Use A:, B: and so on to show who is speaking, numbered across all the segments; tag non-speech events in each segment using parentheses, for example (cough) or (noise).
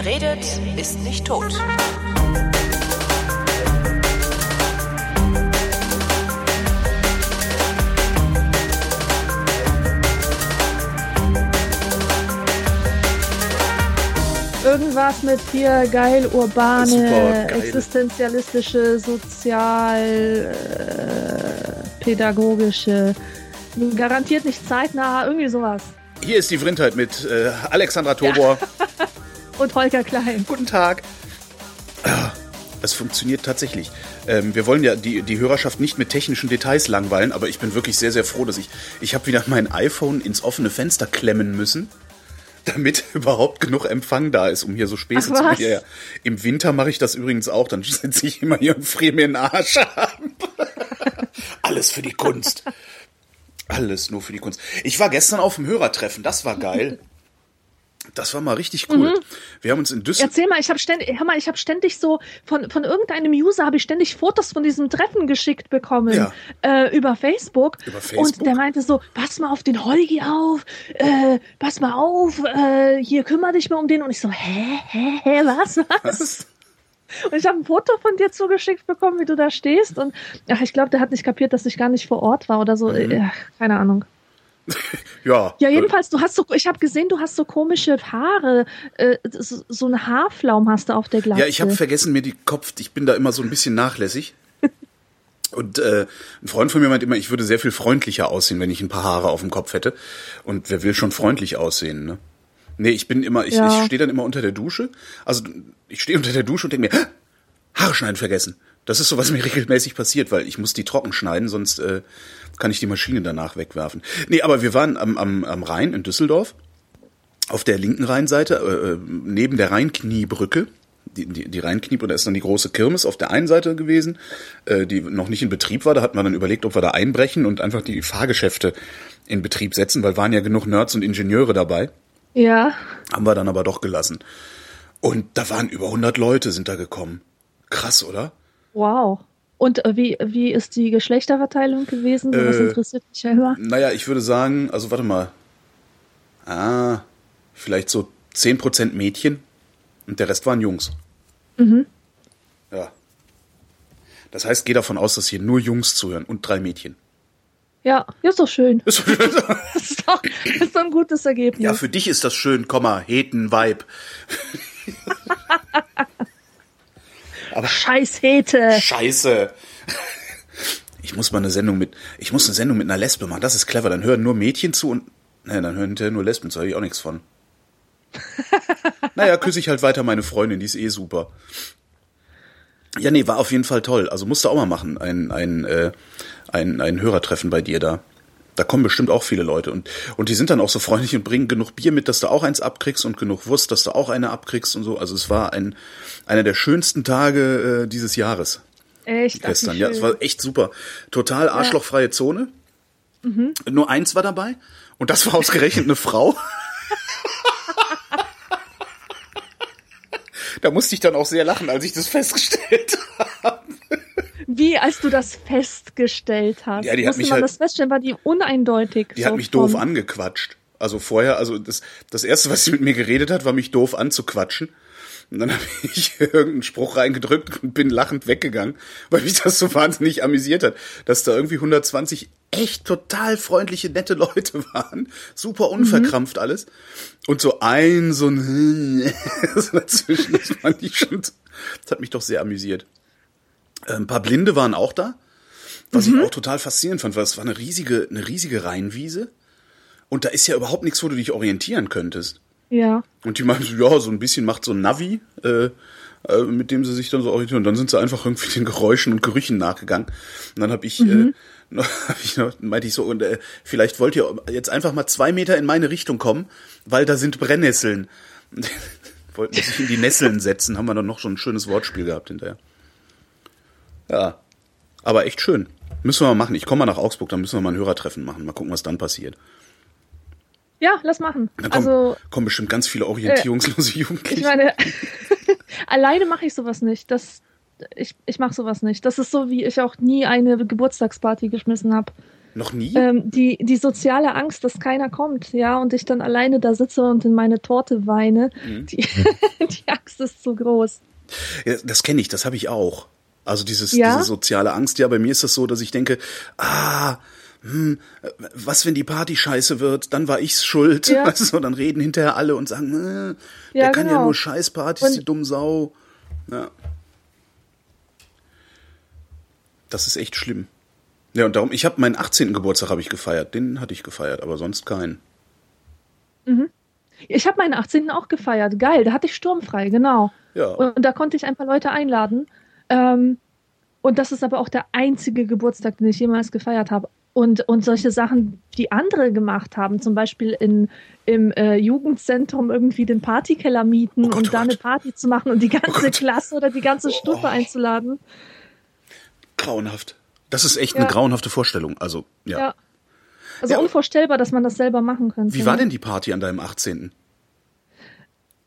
A: Wer redet, ist nicht tot.
B: Irgendwas mit hier geil, urbane,
C: Super geil.
B: existenzialistische, sozial, äh, pädagogische, garantiert nicht zeitnah, irgendwie sowas.
C: Hier ist die Vrindheit mit äh, Alexandra Tobor. (laughs)
B: Und Holger Klein.
C: Guten Tag. Es funktioniert tatsächlich. Ähm, wir wollen ja die, die Hörerschaft nicht mit technischen Details langweilen, aber ich bin wirklich sehr, sehr froh, dass ich. Ich habe wieder mein iPhone ins offene Fenster klemmen müssen, damit (laughs) überhaupt genug Empfang da ist, um hier so Späße
B: Ach,
C: zu machen.
B: was?
C: Ja, ja. Im Winter mache ich das übrigens auch, dann (laughs) sitze ich immer hier und friere mir den Arsch ab. (laughs) Alles für die Kunst. Alles nur für die Kunst. Ich war gestern auf dem Hörertreffen, das war geil. Das war mal richtig cool. Wir haben uns in Düsseldorf.
B: Erzähl mal, ich habe ständig, hör mal, ich habe ständig so von von irgendeinem User habe ich ständig Fotos von diesem Treffen geschickt bekommen
C: Ja.
B: äh, über Facebook.
C: Über Facebook?
B: Und der meinte so, pass mal auf den Holgi auf, äh, pass mal auf, äh, hier kümmere dich mal um den. Und ich so, hä, hä, hä, was, was? Und ich habe ein Foto von dir zugeschickt bekommen, wie du da stehst. Und ach, ich glaube, der hat nicht kapiert, dass ich gar nicht vor Ort war oder so.
C: Mhm.
B: Äh, keine Ahnung. (laughs)
C: Ja.
B: Ja, jedenfalls, du hast so, ich habe gesehen, du hast so komische Haare, äh, so, so einen Haarflaum hast du auf der Glatze.
C: Ja, ich habe vergessen, mir die Kopf. Ich bin da immer so ein bisschen nachlässig. (laughs) Und äh, ein Freund von mir meint immer, ich würde sehr viel freundlicher aussehen, wenn ich ein paar Haare auf dem Kopf hätte. Und wer will schon freundlich aussehen, ne? Nee, ich bin immer, ich,
B: Ja.
C: ich stehe dann immer unter der Dusche. Also ich stehe unter der Dusche und denke mir, "Hä? (gasps) Haare schneiden vergessen. Das ist so, was mir regelmäßig passiert, weil ich muss die trocken schneiden, sonst äh, kann ich die Maschine danach wegwerfen. Nee, aber wir waren am, am, am Rhein in Düsseldorf auf der linken Rheinseite, äh, äh, neben der Rheinkniebrücke, die, die, die Rheinkniebrücke, da ist dann die große Kirmes auf der einen Seite gewesen, äh, die noch nicht in Betrieb war. Da hatten wir dann überlegt, ob wir da einbrechen und einfach die Fahrgeschäfte in Betrieb setzen, weil waren ja genug Nerds und Ingenieure dabei.
B: Ja.
C: Haben wir dann aber doch gelassen. Und da waren über 100 Leute sind da gekommen. Krass, oder?
B: Wow. Und äh, wie, wie ist die Geschlechterverteilung gewesen? So, Was
C: Äh,
B: interessiert mich ja immer.
C: Naja, ich würde sagen, also warte mal. Ah, vielleicht so 10% Mädchen und der Rest waren Jungs.
B: Mhm.
C: Ja. Das heißt, geh davon aus, dass hier nur Jungs zuhören und drei Mädchen.
B: Ja, ist doch schön. (laughs)
C: Ist doch schön.
B: Das (laughs) ist doch, das ist doch ein gutes Ergebnis.
C: ja, für dich ist das schön, Komma, Heten, Weib. (laughs)
B: Scheiß Hete.
C: Scheiße. (laughs) Ich muss mal eine Sendung mit, ich muss eine Sendung mit einer Lesbe machen. Das ist clever. Dann hören nur Mädchen zu und, naja, dann hören hinterher nur Lesben zu. Habe ich auch nichts von. naja, küsse ich halt weiter meine Freundin. Die ist eh super. Ja, nee, war auf jeden Fall toll. Also musste auch mal machen. Ein, ein, äh, ein, ein Hörertreffen bei dir da. Da kommen bestimmt auch viele Leute. Und, und die sind dann auch so freundlich und bringen genug Bier mit, dass du auch eins abkriegst und genug Wurst, dass du auch eine abkriegst und so. Also es war ein, einer der schönsten Tage äh, dieses Jahres
B: Echt.
C: gestern. Ja, es war echt super. Total arschlochfreie Zone. Nur eins war dabei. Und das war ausgerechnet eine Frau. (laughs) da musste ich dann auch sehr lachen, als ich das (laughs) festgestellt habe.
B: Wie, als du das festgestellt hast.
C: Ja, die hat
B: Musste
C: mich
B: man
C: halt-
B: das feststellen, war die uneindeutig.
C: Die
B: so
C: hat mich doof angequatscht. Also vorher, also das, das erste, was sie mit mir geredet hat, war mich doof anzuquatschen. Und dann (laughs) habe ich irgendeinen Spruch reingedrückt und bin lachend weggegangen, weil mich das so wahnsinnig amüsiert hat, dass da irgendwie 120 echt total freundliche, nette Leute (laughs) waren. Super unverkrampft alles. Und so ein, so ein (laughs) so dazwischen, das fand ich schon, das hat mich doch sehr amüsiert. Äh, Ein paar Blinde waren auch da. Was ich auch total faszinierend fand, weil es war eine riesige, eine riesige Rheinwiese. Und da ist ja überhaupt nichts, wo du dich orientieren könntest.
B: Ja.
C: Und die meinten so, ja, so ein bisschen macht so ein Navi, äh, äh, mit dem sie sich dann so orientieren. Und dann sind sie einfach irgendwie den Geräuschen und Gerüchen nachgegangen. Und dann habe ich, äh, noch, hab ich noch, meinte ich so, und äh, vielleicht wollt ihr jetzt einfach mal zwei Meter in meine Richtung kommen, weil da sind Brennnesseln. (laughs) Wollten sich in die Nesseln setzen, haben wir dann noch so ein schönes Wortspiel gehabt hinterher. Ja, aber echt schön. Müssen wir mal machen. Ich komme mal nach Augsburg, dann müssen wir mal ein Hörertreffen machen. Mal gucken, was dann passiert.
B: Ja, lass machen.
C: Dann kommen,
B: Also,
C: kommen bestimmt ganz viele orientierungslose Jugendliche.
B: ich meine, (laughs) alleine mache ich sowas nicht. Das, ich ich mache sowas nicht. Das ist so, wie ich auch nie eine Geburtstagsparty geschmissen habe.
C: Noch nie?
B: Ähm, die, die soziale Angst, dass keiner kommt, ja, und ich dann alleine da sitze und in meine Torte weine,
C: Mhm.
B: die, (laughs) die Angst ist zu groß.
C: Ja, das kenne ich, das habe ich auch. Also dieses,
B: Ja?
C: diese soziale Angst. Ja, bei mir ist das so, dass ich denke, ah, hm, was, wenn die Party scheiße wird, dann war ich's schuld.
B: Ja. (laughs)
C: Weißt du, dann reden hinterher alle und sagen, äh, der
B: Ja,
C: kann ja
B: genau.
C: nur Scheißpartys, die dumm Sau. Ja. Das ist echt schlimm. Ja, und darum, ich habe meinen 18. Geburtstag habe ich gefeiert. Den hatte ich gefeiert, aber sonst keinen.
B: Ich habe meinen 18. auch gefeiert. Geil, da hatte ich sturmfrei, genau.
C: Ja.
B: Und da konnte ich ein paar Leute einladen. Ähm, und das ist aber auch der einzige Geburtstag, den ich jemals gefeiert habe. Und, und solche Sachen, die andere gemacht haben, zum Beispiel in, im äh, Jugendzentrum irgendwie den Partykeller mieten
C: Oh Gott,
B: und
C: oh
B: da eine
C: Gott.
B: Party zu machen und die ganze
C: Gott.
B: Klasse oder die ganze Stufe
C: Oh.
B: einzuladen.
C: Grauenhaft. Das ist echt
B: Ja.
C: eine grauenhafte Vorstellung. Also, ja.
B: Ja. Also
C: Ja.
B: unvorstellbar, dass man das selber machen könnte.
C: Wie war denn die Party an deinem 18.?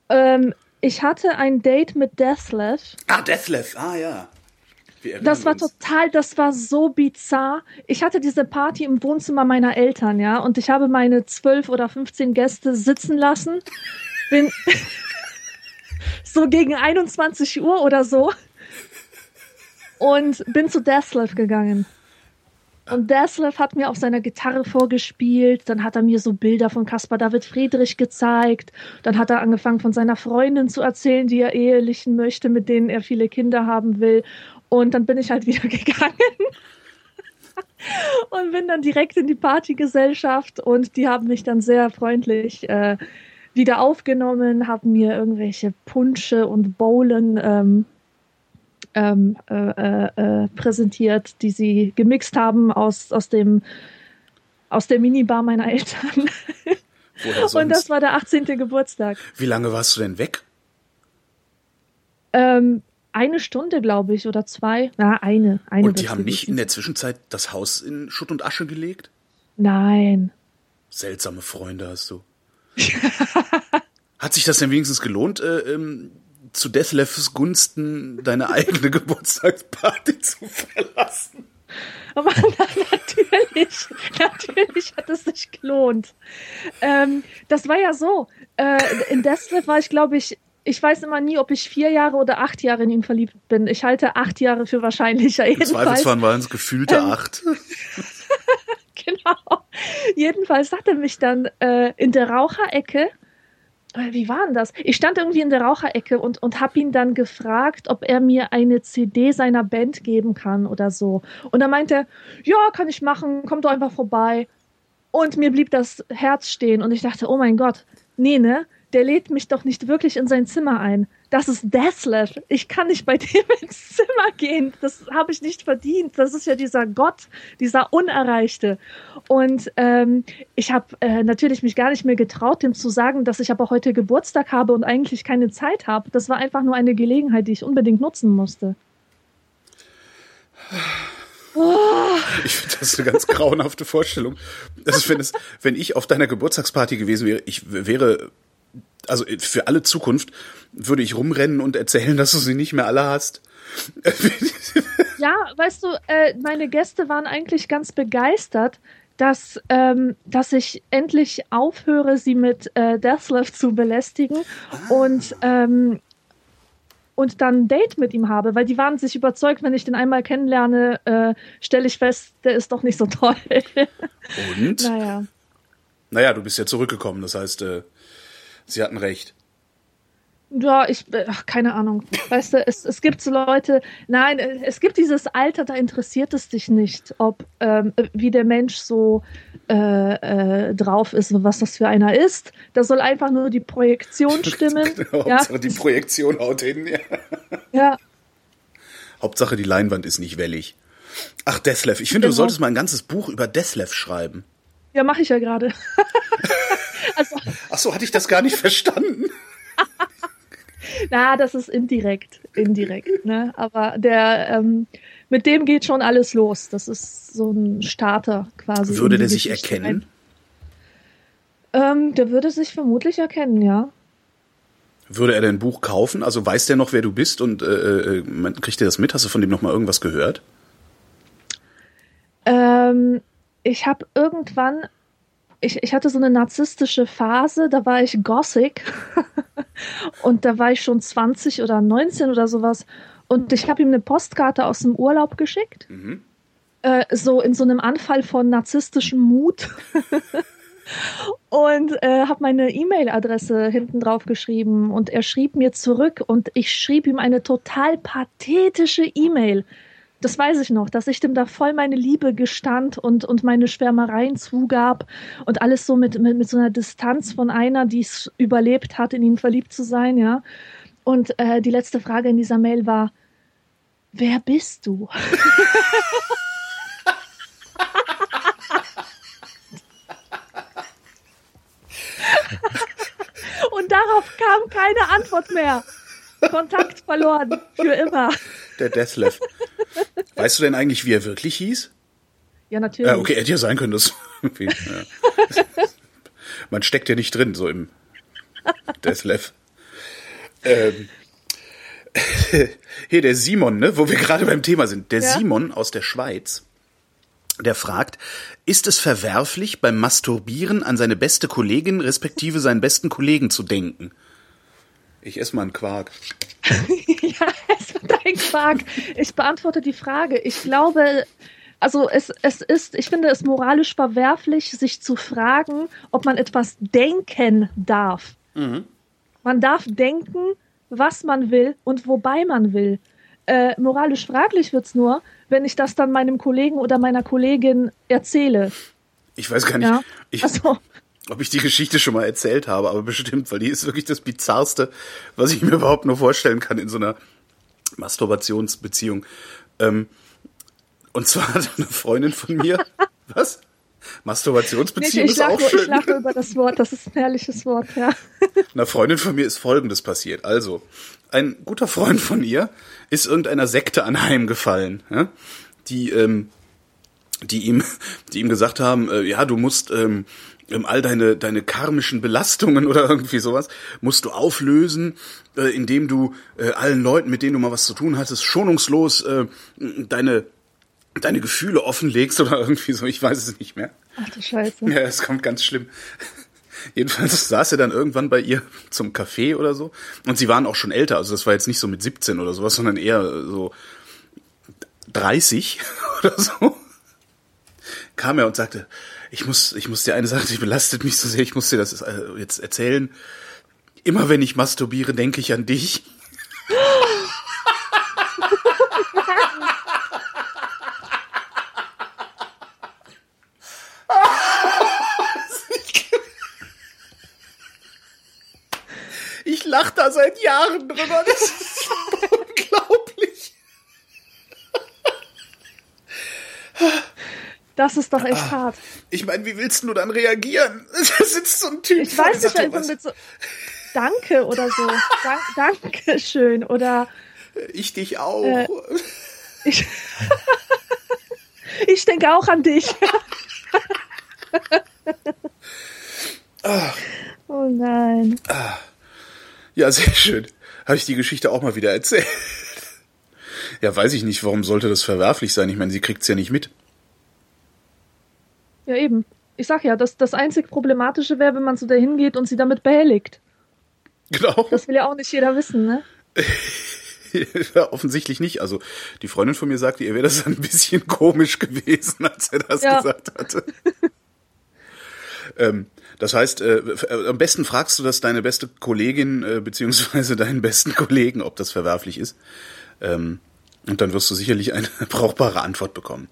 B: Ähm, ich hatte ein Date mit Deathlev.
C: Ah, Deathlev. Ah, ja.
B: Das war
C: uns.
B: total, das war so bizarr. Ich hatte diese Party im Wohnzimmer meiner Eltern, ja, und ich habe meine zwölf oder 15 Gäste sitzen lassen. Bin (laughs) so gegen 21 Uhr oder so und bin zu Deathlev gegangen. Und Deathlev hat mir auf seiner Gitarre vorgespielt, dann hat er mir so Bilder von Caspar David Friedrich gezeigt, dann hat er angefangen von seiner Freundin zu erzählen, die er ehelichen möchte, mit denen er viele Kinder haben will. Und dann bin ich halt (laughs) wieder gegangen und bin dann direkt in die Partygesellschaft und die haben mich dann sehr freundlich äh, wieder aufgenommen, haben mir irgendwelche Punsche und Bowlen ähm, ähm, äh, äh, äh, präsentiert, die sie gemixt haben aus, aus dem aus der Minibar meiner Eltern. (laughs) Und das war der 18. Geburtstag.
C: Wie lange warst du denn weg?
B: Ähm, eine Stunde, glaube ich, oder zwei. Na, eine. eine
C: Und die haben nicht in der Zwischenzeit das Haus in Schutt und Asche gelegt?
B: Nein.
C: Seltsame Freunde hast du. (laughs) Hat sich das denn wenigstens gelohnt, äh, ähm, zu Deathlevs Gunsten deine eigene (laughs) Geburtstagsparty zu verlassen?
B: Aber (laughs) natürlich, natürlich hat es sich gelohnt. Ähm, das war ja so. Äh, in Deathlift war ich, glaube ich, ich weiß immer nie, ob ich vier Jahre oder acht Jahre in ihn verliebt bin. Ich halte acht Jahre für wahrscheinlicher.
C: Im Zweifelsfall waren es gefühlte
B: Ähm,
C: acht. (laughs)
B: genau. Jedenfalls hat er mich dann äh, in der Raucherecke, wie war denn das? Ich stand irgendwie in der Raucherecke und, und habe ihn dann gefragt, ob er mir eine CD seiner Band geben kann oder so. Und dann meinte er, ja, kann ich machen, komm doch einfach vorbei. Und mir blieb das Herz stehen und ich dachte, oh mein Gott, nee, ne? Der lädt mich doch nicht wirklich in sein Zimmer ein. Das ist Deathlev. Ich kann nicht bei (laughs) dem ins Zimmer gehen. Das habe ich nicht verdient. Das ist ja dieser Gott, dieser Unerreichte. Und ähm, ich habe äh, natürlich mich gar nicht mehr getraut, dem zu sagen, dass ich aber heute Geburtstag habe und eigentlich keine Zeit habe. Das war einfach nur eine Gelegenheit, die ich unbedingt nutzen musste. (laughs)
C: Ich finde das eine ganz grauenhafte Vorstellung. Also wenn, es, wenn ich auf deiner Geburtstagsparty gewesen wäre, ich wäre, also für alle Zukunft würde ich rumrennen und erzählen, (laughs) dass du sie nicht mehr alle hast. (laughs)
B: Ja, weißt du, äh, meine Gäste waren eigentlich ganz begeistert, dass, ähm, dass ich endlich aufhöre, sie mit äh, Deathlev zu belästigen und, ähm, und dann ein Date mit ihm habe, weil die waren sich überzeugt, wenn ich den einmal kennenlerne, äh, stelle ich fest, der ist doch nicht so toll. (laughs)
C: Und?
B: naja.
C: Naja, du bist ja zurückgekommen, das heißt, äh, sie hatten recht.
B: Ja, ich, ach, keine Ahnung. Weißt du, es, es gibt so Leute, nein, es gibt dieses Alter, da interessiert es dich nicht, ob, ähm, wie der Mensch so äh, äh, drauf ist und was das für einer ist. Da soll einfach nur die Projektion (laughs) stimmen. ja,
C: Hauptsache die Projektion haut hin. Ja.
B: ja,
C: Hauptsache die Leinwand ist nicht wellig. Ach, Deathlev. Ich finde, du
B: Genau.
C: solltest mal ein ganzes Buch über Deathlev schreiben.
B: ja mache ich ja gerade. (laughs) also,
C: Ach so, hatte ich das gar nicht verstanden.
B: na, das ist indirekt, indirekt, ne? Aber der, ähm, mit dem geht schon alles los. Das ist so ein Starter quasi.
C: Würde der sich erkennen?
B: Ähm, der würde sich vermutlich erkennen, ja.
C: Würde er dein Buch kaufen? Also weiß der noch, wer du bist und äh, äh, kriegt er das mit? Hast du von dem noch mal irgendwas gehört?
B: Ähm, ich habe irgendwann, ich, ich hatte so eine narzisstische Phase, da war ich Gothic (laughs) und da war ich schon 20 oder 19 oder sowas und ich habe ihm eine Postkarte aus dem Urlaub geschickt,
C: Mhm.
B: äh, so in so einem Anfall von narzisstischem Mut. (laughs) und äh, habe meine E-Mail-Adresse hinten drauf geschrieben und er schrieb mir zurück und ich schrieb ihm eine total pathetische E-Mail. Das weiß ich noch, dass ich dem da voll meine Liebe gestand und, und meine Schwärmereien zugab und alles so mit, mit, mit so einer Distanz von einer, die es überlebt hat, in ihn verliebt zu sein, ja. Und äh, die letzte Frage in dieser Mail war, wer bist du? (laughs) Und darauf kam keine Antwort mehr. Kontakt verloren. Für immer.
C: Der Deathlev. weißt du denn eigentlich, wie er wirklich hieß?
B: Ja, natürlich.
C: Ja, okay, hätte ja sein können, das. (laughs) ja. Man steckt ja nicht drin, so im Deathlev. Ähm, (laughs) hier der Simon, ne, wo wir gerade beim Thema sind. Der
B: Ja.
C: Simon aus der Schweiz, der fragt, ist es verwerflich, beim Masturbieren an seine beste Kollegin respektive seinen besten Kollegen zu denken? Ich esse mal einen Quark. (laughs)
B: ja, es wird ein Quark. Ich beantworte die Frage. Ich glaube, also es, es ist, ich finde es moralisch verwerflich, sich zu fragen, ob man etwas denken darf. Man darf denken, was man will und wobei man will. Äh, moralisch fraglich wird's nur, wenn ich das dann meinem Kollegen oder meiner Kollegin erzähle.
C: Ich weiß gar nicht,
B: Ja.
C: ich,
B: Also,
C: ob ich die Geschichte schon mal erzählt habe, aber bestimmt, weil die ist wirklich das Bizarrste, was ich mir (laughs) überhaupt nur vorstellen kann in so einer Masturbationsbeziehung. Ähm, und zwar hat eine Freundin von mir, (laughs) was?
B: ich,
C: Masturbationsbeziehung
B: ich,
C: ist auch
B: lache, ich
C: schön.
B: lache über das Wort, das ist ein herrliches Wort, ja. (laughs)
C: Einer Freundin von mir ist Folgendes passiert. Also, ein guter Freund von ihr ist irgendeiner Sekte anheimgefallen, ja? die, ähm, die ihm, die ihm gesagt haben, äh, ja, du musst ähm, all deine deine karmischen Belastungen (laughs) oder irgendwie sowas musst du auflösen, äh, indem du äh, allen Leuten, mit denen du mal was zu tun hattest, schonungslos äh, deine deine Gefühle offenlegst oder irgendwie so. Ich weiß es nicht mehr.
B: Ach du Scheiße.
C: Ja, es kommt ganz schlimm. (laughs) Jedenfalls saß er dann irgendwann bei ihr zum Café oder so. Und sie waren auch schon älter. Also das war jetzt nicht so mit 17 oder sowas, sondern eher so 30 (laughs) oder so. Kam er und sagte, ich muss, ich muss dir eine Sache, die belastet mich so sehr, ich muss dir das äh, jetzt erzählen. Immer wenn ich masturbiere, denke ich an dich. Ich lache da seit Jahren drüber. Das ist so unglaublich.
B: Das ist doch echt hart.
C: Ich meine, wie willst du dann reagieren? (laughs) Da sitzt so ein Typ.
B: Ich weiß nicht,
C: "Was?
B: mit so Danke oder so. Dank, (laughs) Dankeschön oder
C: Ich dich auch.
B: Äh. ich, (laughs) ich denke auch an dich. oh nein.
C: Ja, sehr schön. Habe ich die Geschichte auch mal wieder erzählt. Ja, weiß ich nicht, warum sollte das verwerflich sein? Ich meine, sie kriegt's ja nicht mit.
B: Ja, eben. Ich sag ja, das, das einzig Problematische wäre, wenn man so dahin geht und sie damit behelligt.
C: Genau.
B: Das will ja auch nicht jeder wissen, ne? (laughs)
C: Ja, offensichtlich nicht. Also die Freundin von mir sagte, ihr wäre das ein bisschen komisch gewesen, als er das
B: Ja.
C: gesagt hatte. ähm, das heißt, äh, äh, am besten fragst du das deine beste Kollegin äh, beziehungsweise deinen besten Kollegen, ob das verwerflich ist. Ähm, und dann wirst du sicherlich eine (laughs) brauchbare Antwort bekommen.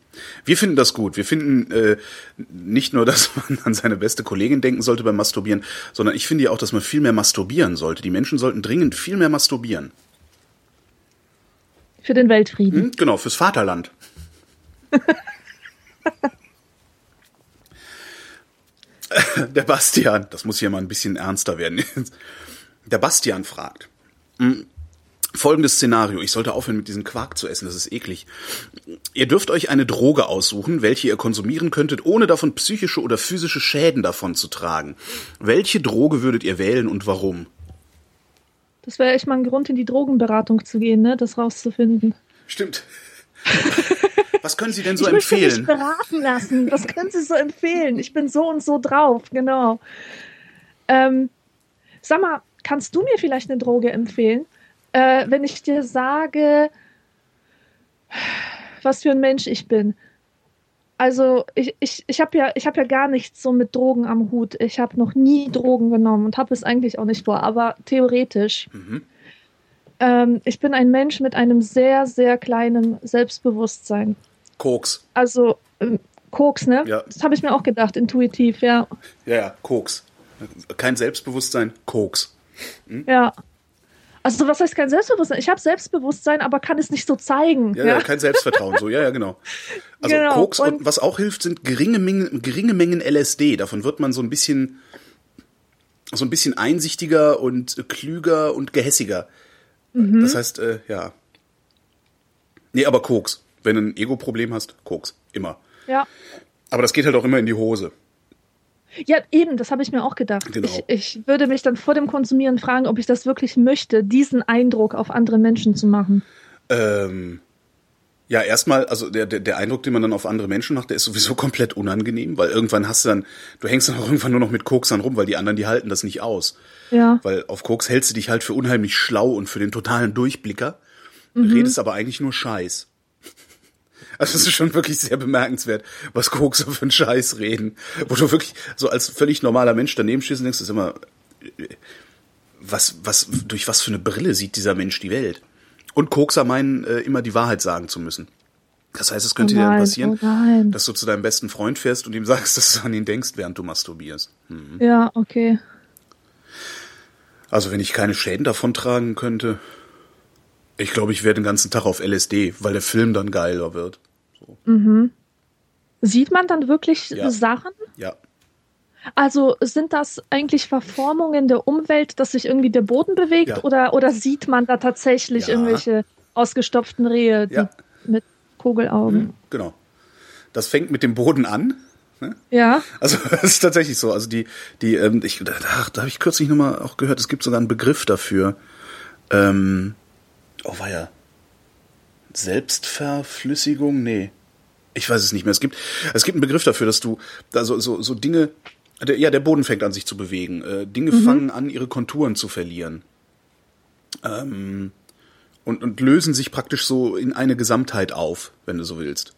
C: Wir finden das gut. Wir finden äh, nicht nur, (laughs) dass man an seine beste Kollegin denken sollte beim Masturbieren, sondern ich finde ja auch, dass man viel mehr masturbieren sollte. Die Menschen sollten dringend viel mehr masturbieren.
B: Für den Weltfrieden.
C: Hm, Genau, fürs Vaterland. (laughs) Der Bastian, das muss hier mal ein bisschen ernster werden. Der Bastian fragt. Folgendes Szenario. Ich sollte aufhören, mit diesem Quark zu essen. Das ist eklig. Ihr dürft euch eine Droge aussuchen, welche ihr konsumieren könntet, ohne davon psychische oder physische Schäden davon zu tragen. Welche Droge würdet ihr wählen und warum?
B: Das wäre echt mal ein Grund, in die Drogenberatung zu gehen, ne? Das rauszufinden.
C: Stimmt. (laughs) Was können Sie denn so
B: ich möchte mich
C: empfehlen?
B: beraten lassen. Was können Sie so empfehlen? Ich bin so und so drauf, genau. Ähm, sag mal, kannst du mir vielleicht eine Droge empfehlen? Äh, wenn ich dir sage, was für ein Mensch ich bin. Also ich, ich, ich habe ja, ich hab ja gar nichts so mit Drogen am Hut. Ich habe noch nie Drogen genommen und habe es eigentlich auch nicht vor, aber theoretisch.
C: Mhm.
B: Ähm, ich bin ein Mensch mit einem sehr, sehr kleinen Selbstbewusstsein.
C: Koks.
B: Also ähm, Koks, ne?
C: Ja.
B: Das habe ich mir auch gedacht, intuitiv, ja.
C: Ja, ja, Koks. Kein Selbstbewusstsein, Koks.
B: Ja. Also was heißt kein Selbstbewusstsein? Ich habe Selbstbewusstsein, aber kann es nicht so zeigen.
C: Ja, ja, kein Selbstvertrauen, so, ja, ja, genau. (laughs) Also
B: Genau,
C: Koks und,
B: und-
C: was auch hilft, sind geringe Mengen, geringe Mengen LSD. Davon wird man so ein bisschen, so ein bisschen einsichtiger und klüger und gehässiger.
B: Mhm.
C: Das heißt, äh, ja. Nee, aber Koks. Wenn du ein Ego-Problem hast, Koks. Immer.
B: ja.
C: Aber das geht halt auch immer in die Hose.
B: Ja, eben, das habe ich mir auch gedacht.
C: Genau.
B: Ich, ich würde mich dann vor dem Konsumieren fragen, ob ich das wirklich möchte, diesen Eindruck auf andere Menschen zu machen.
C: Ähm, ja, erstmal, also der, der, der Eindruck, den man dann auf andere Menschen macht, der ist sowieso komplett unangenehm, weil irgendwann hast du dann, du hängst dann auch irgendwann nur noch mit Koks dann rum, weil die anderen, die halten das nicht aus.
B: Ja.
C: Weil auf Koks hältst du dich halt für unheimlich schlau und für den totalen Durchblicker, redest aber eigentlich nur Scheiß. Also es ist schon wirklich sehr bemerkenswert, was Kokser für einen Scheiß reden. Wo du wirklich so als völlig normaler Mensch daneben stehst und denkst, ist immer, was, was, durch was für eine Brille sieht dieser Mensch die Welt? Und Kokser meinen, äh, immer die Wahrheit sagen zu müssen. Das heißt, es könnte
B: Oh
C: dir dann
B: nein,
C: passieren,
B: oh nein.
C: dass du zu deinem besten Freund fährst und ihm sagst, dass du an ihn denkst, während du masturbierst. Hm.
B: Ja, okay.
C: Also wenn ich keine Schäden davon tragen könnte, ich glaube, ich wäre den ganzen Tag auf LSD, weil der Film dann geiler wird.
B: Sieht man dann wirklich
C: Ja.
B: Sachen?
C: Ja.
B: Also sind das eigentlich Verformungen der Umwelt, dass sich irgendwie der Boden bewegt
C: Ja.
B: oder, oder sieht man da tatsächlich
C: Ja.
B: irgendwelche ausgestopften Rehe
C: Ja.
B: mit Kugelaugen?
C: Genau. Das fängt mit dem Boden an.
B: Ja.
C: Also (laughs) das ist tatsächlich so. Also die, die, ähm, ich, da, da habe ich kürzlich nochmal auch gehört, es gibt sogar einen Begriff dafür. Ähm, oh war ja Selbstverflüssigung? Nee. Ich weiß es nicht mehr. Es gibt, es gibt einen Begriff dafür, dass du da so, so, so Dinge, der, ja, der Boden fängt an sich zu bewegen. Äh, Dinge fangen an, ihre Konturen zu verlieren. Ähm, und, und lösen sich praktisch so in eine Gesamtheit auf, wenn du so willst.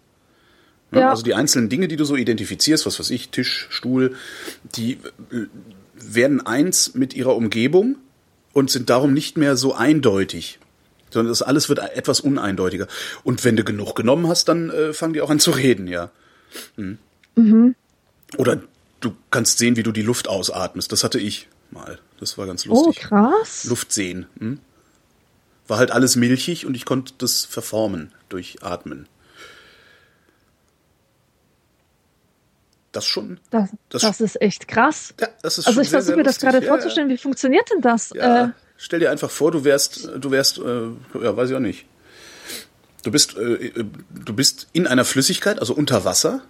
C: Ne?
B: Ja.
C: Also die einzelnen Dinge, die du so identifizierst, was weiß ich, Tisch, Stuhl, die äh, werden eins mit ihrer Umgebung und sind darum nicht mehr so eindeutig. Sondern das alles wird etwas uneindeutiger. Und wenn du genug genommen hast, dann äh, fangen die auch an zu reden, ja. Mhm. Oder du kannst sehen, wie du die Luft ausatmest. Das hatte ich mal. Das war ganz
B: Oh,
C: lustig.
B: krass.
C: Luft sehen. Hm? War halt alles milchig und ich konnte das verformen durch Atmen. Das schon.
B: Das,
C: Das-
B: das, ist echt krass.
C: Ja, das ist
B: Also ich versuche mir das gerade
C: Ja,
B: vorzustellen. Wie funktioniert denn das?
C: Ja.
B: Äh,
C: Stell dir einfach vor, du wärst, du wärst, äh, ja, weiß ich auch nicht. Du bist, äh, äh, du bist in einer Flüssigkeit, also unter Wasser.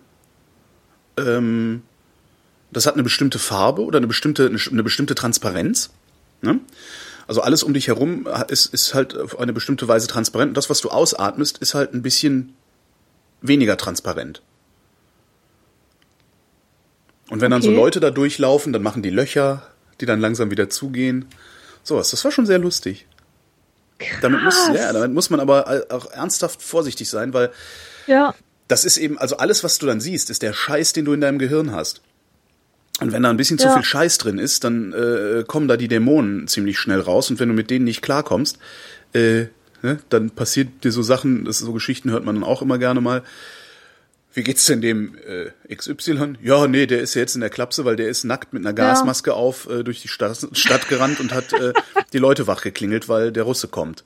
C: Ähm, das hat eine bestimmte Farbe oder eine bestimmte, eine, bestimmte Transparenz. Ne? Also alles um dich herum ist, ist halt auf eine bestimmte Weise transparent. Und das, was du ausatmest, ist halt ein bisschen weniger transparent. Und wenn dann so
B: Okay.
C: Leute da durchlaufen, dann machen die Löcher, die dann langsam wieder zugehen. Sowas, das war schon sehr lustig. Damit muss,
B: krass.
C: ja, damit muss man aber auch ernsthaft vorsichtig sein, weil
B: ja.
C: das ist eben, also alles, was du dann siehst, ist der Scheiß, den du in deinem Gehirn hast. Und wenn da ein bisschen zu
B: Ja.
C: viel Scheiß drin ist, dann äh, kommen da die Dämonen ziemlich schnell raus. Und wenn du mit denen nicht klarkommst, äh, ne, dann passiert dir so Sachen, das so Geschichten hört man dann auch immer gerne mal. Wie geht's denn dem äh, XY? Ja, nee, der ist ja jetzt in der Klapse, weil der ist nackt mit einer Gasmaske auf äh, durch die Stadt, Stadt gerannt und hat äh, die Leute wachgeklingelt, weil der Russe kommt.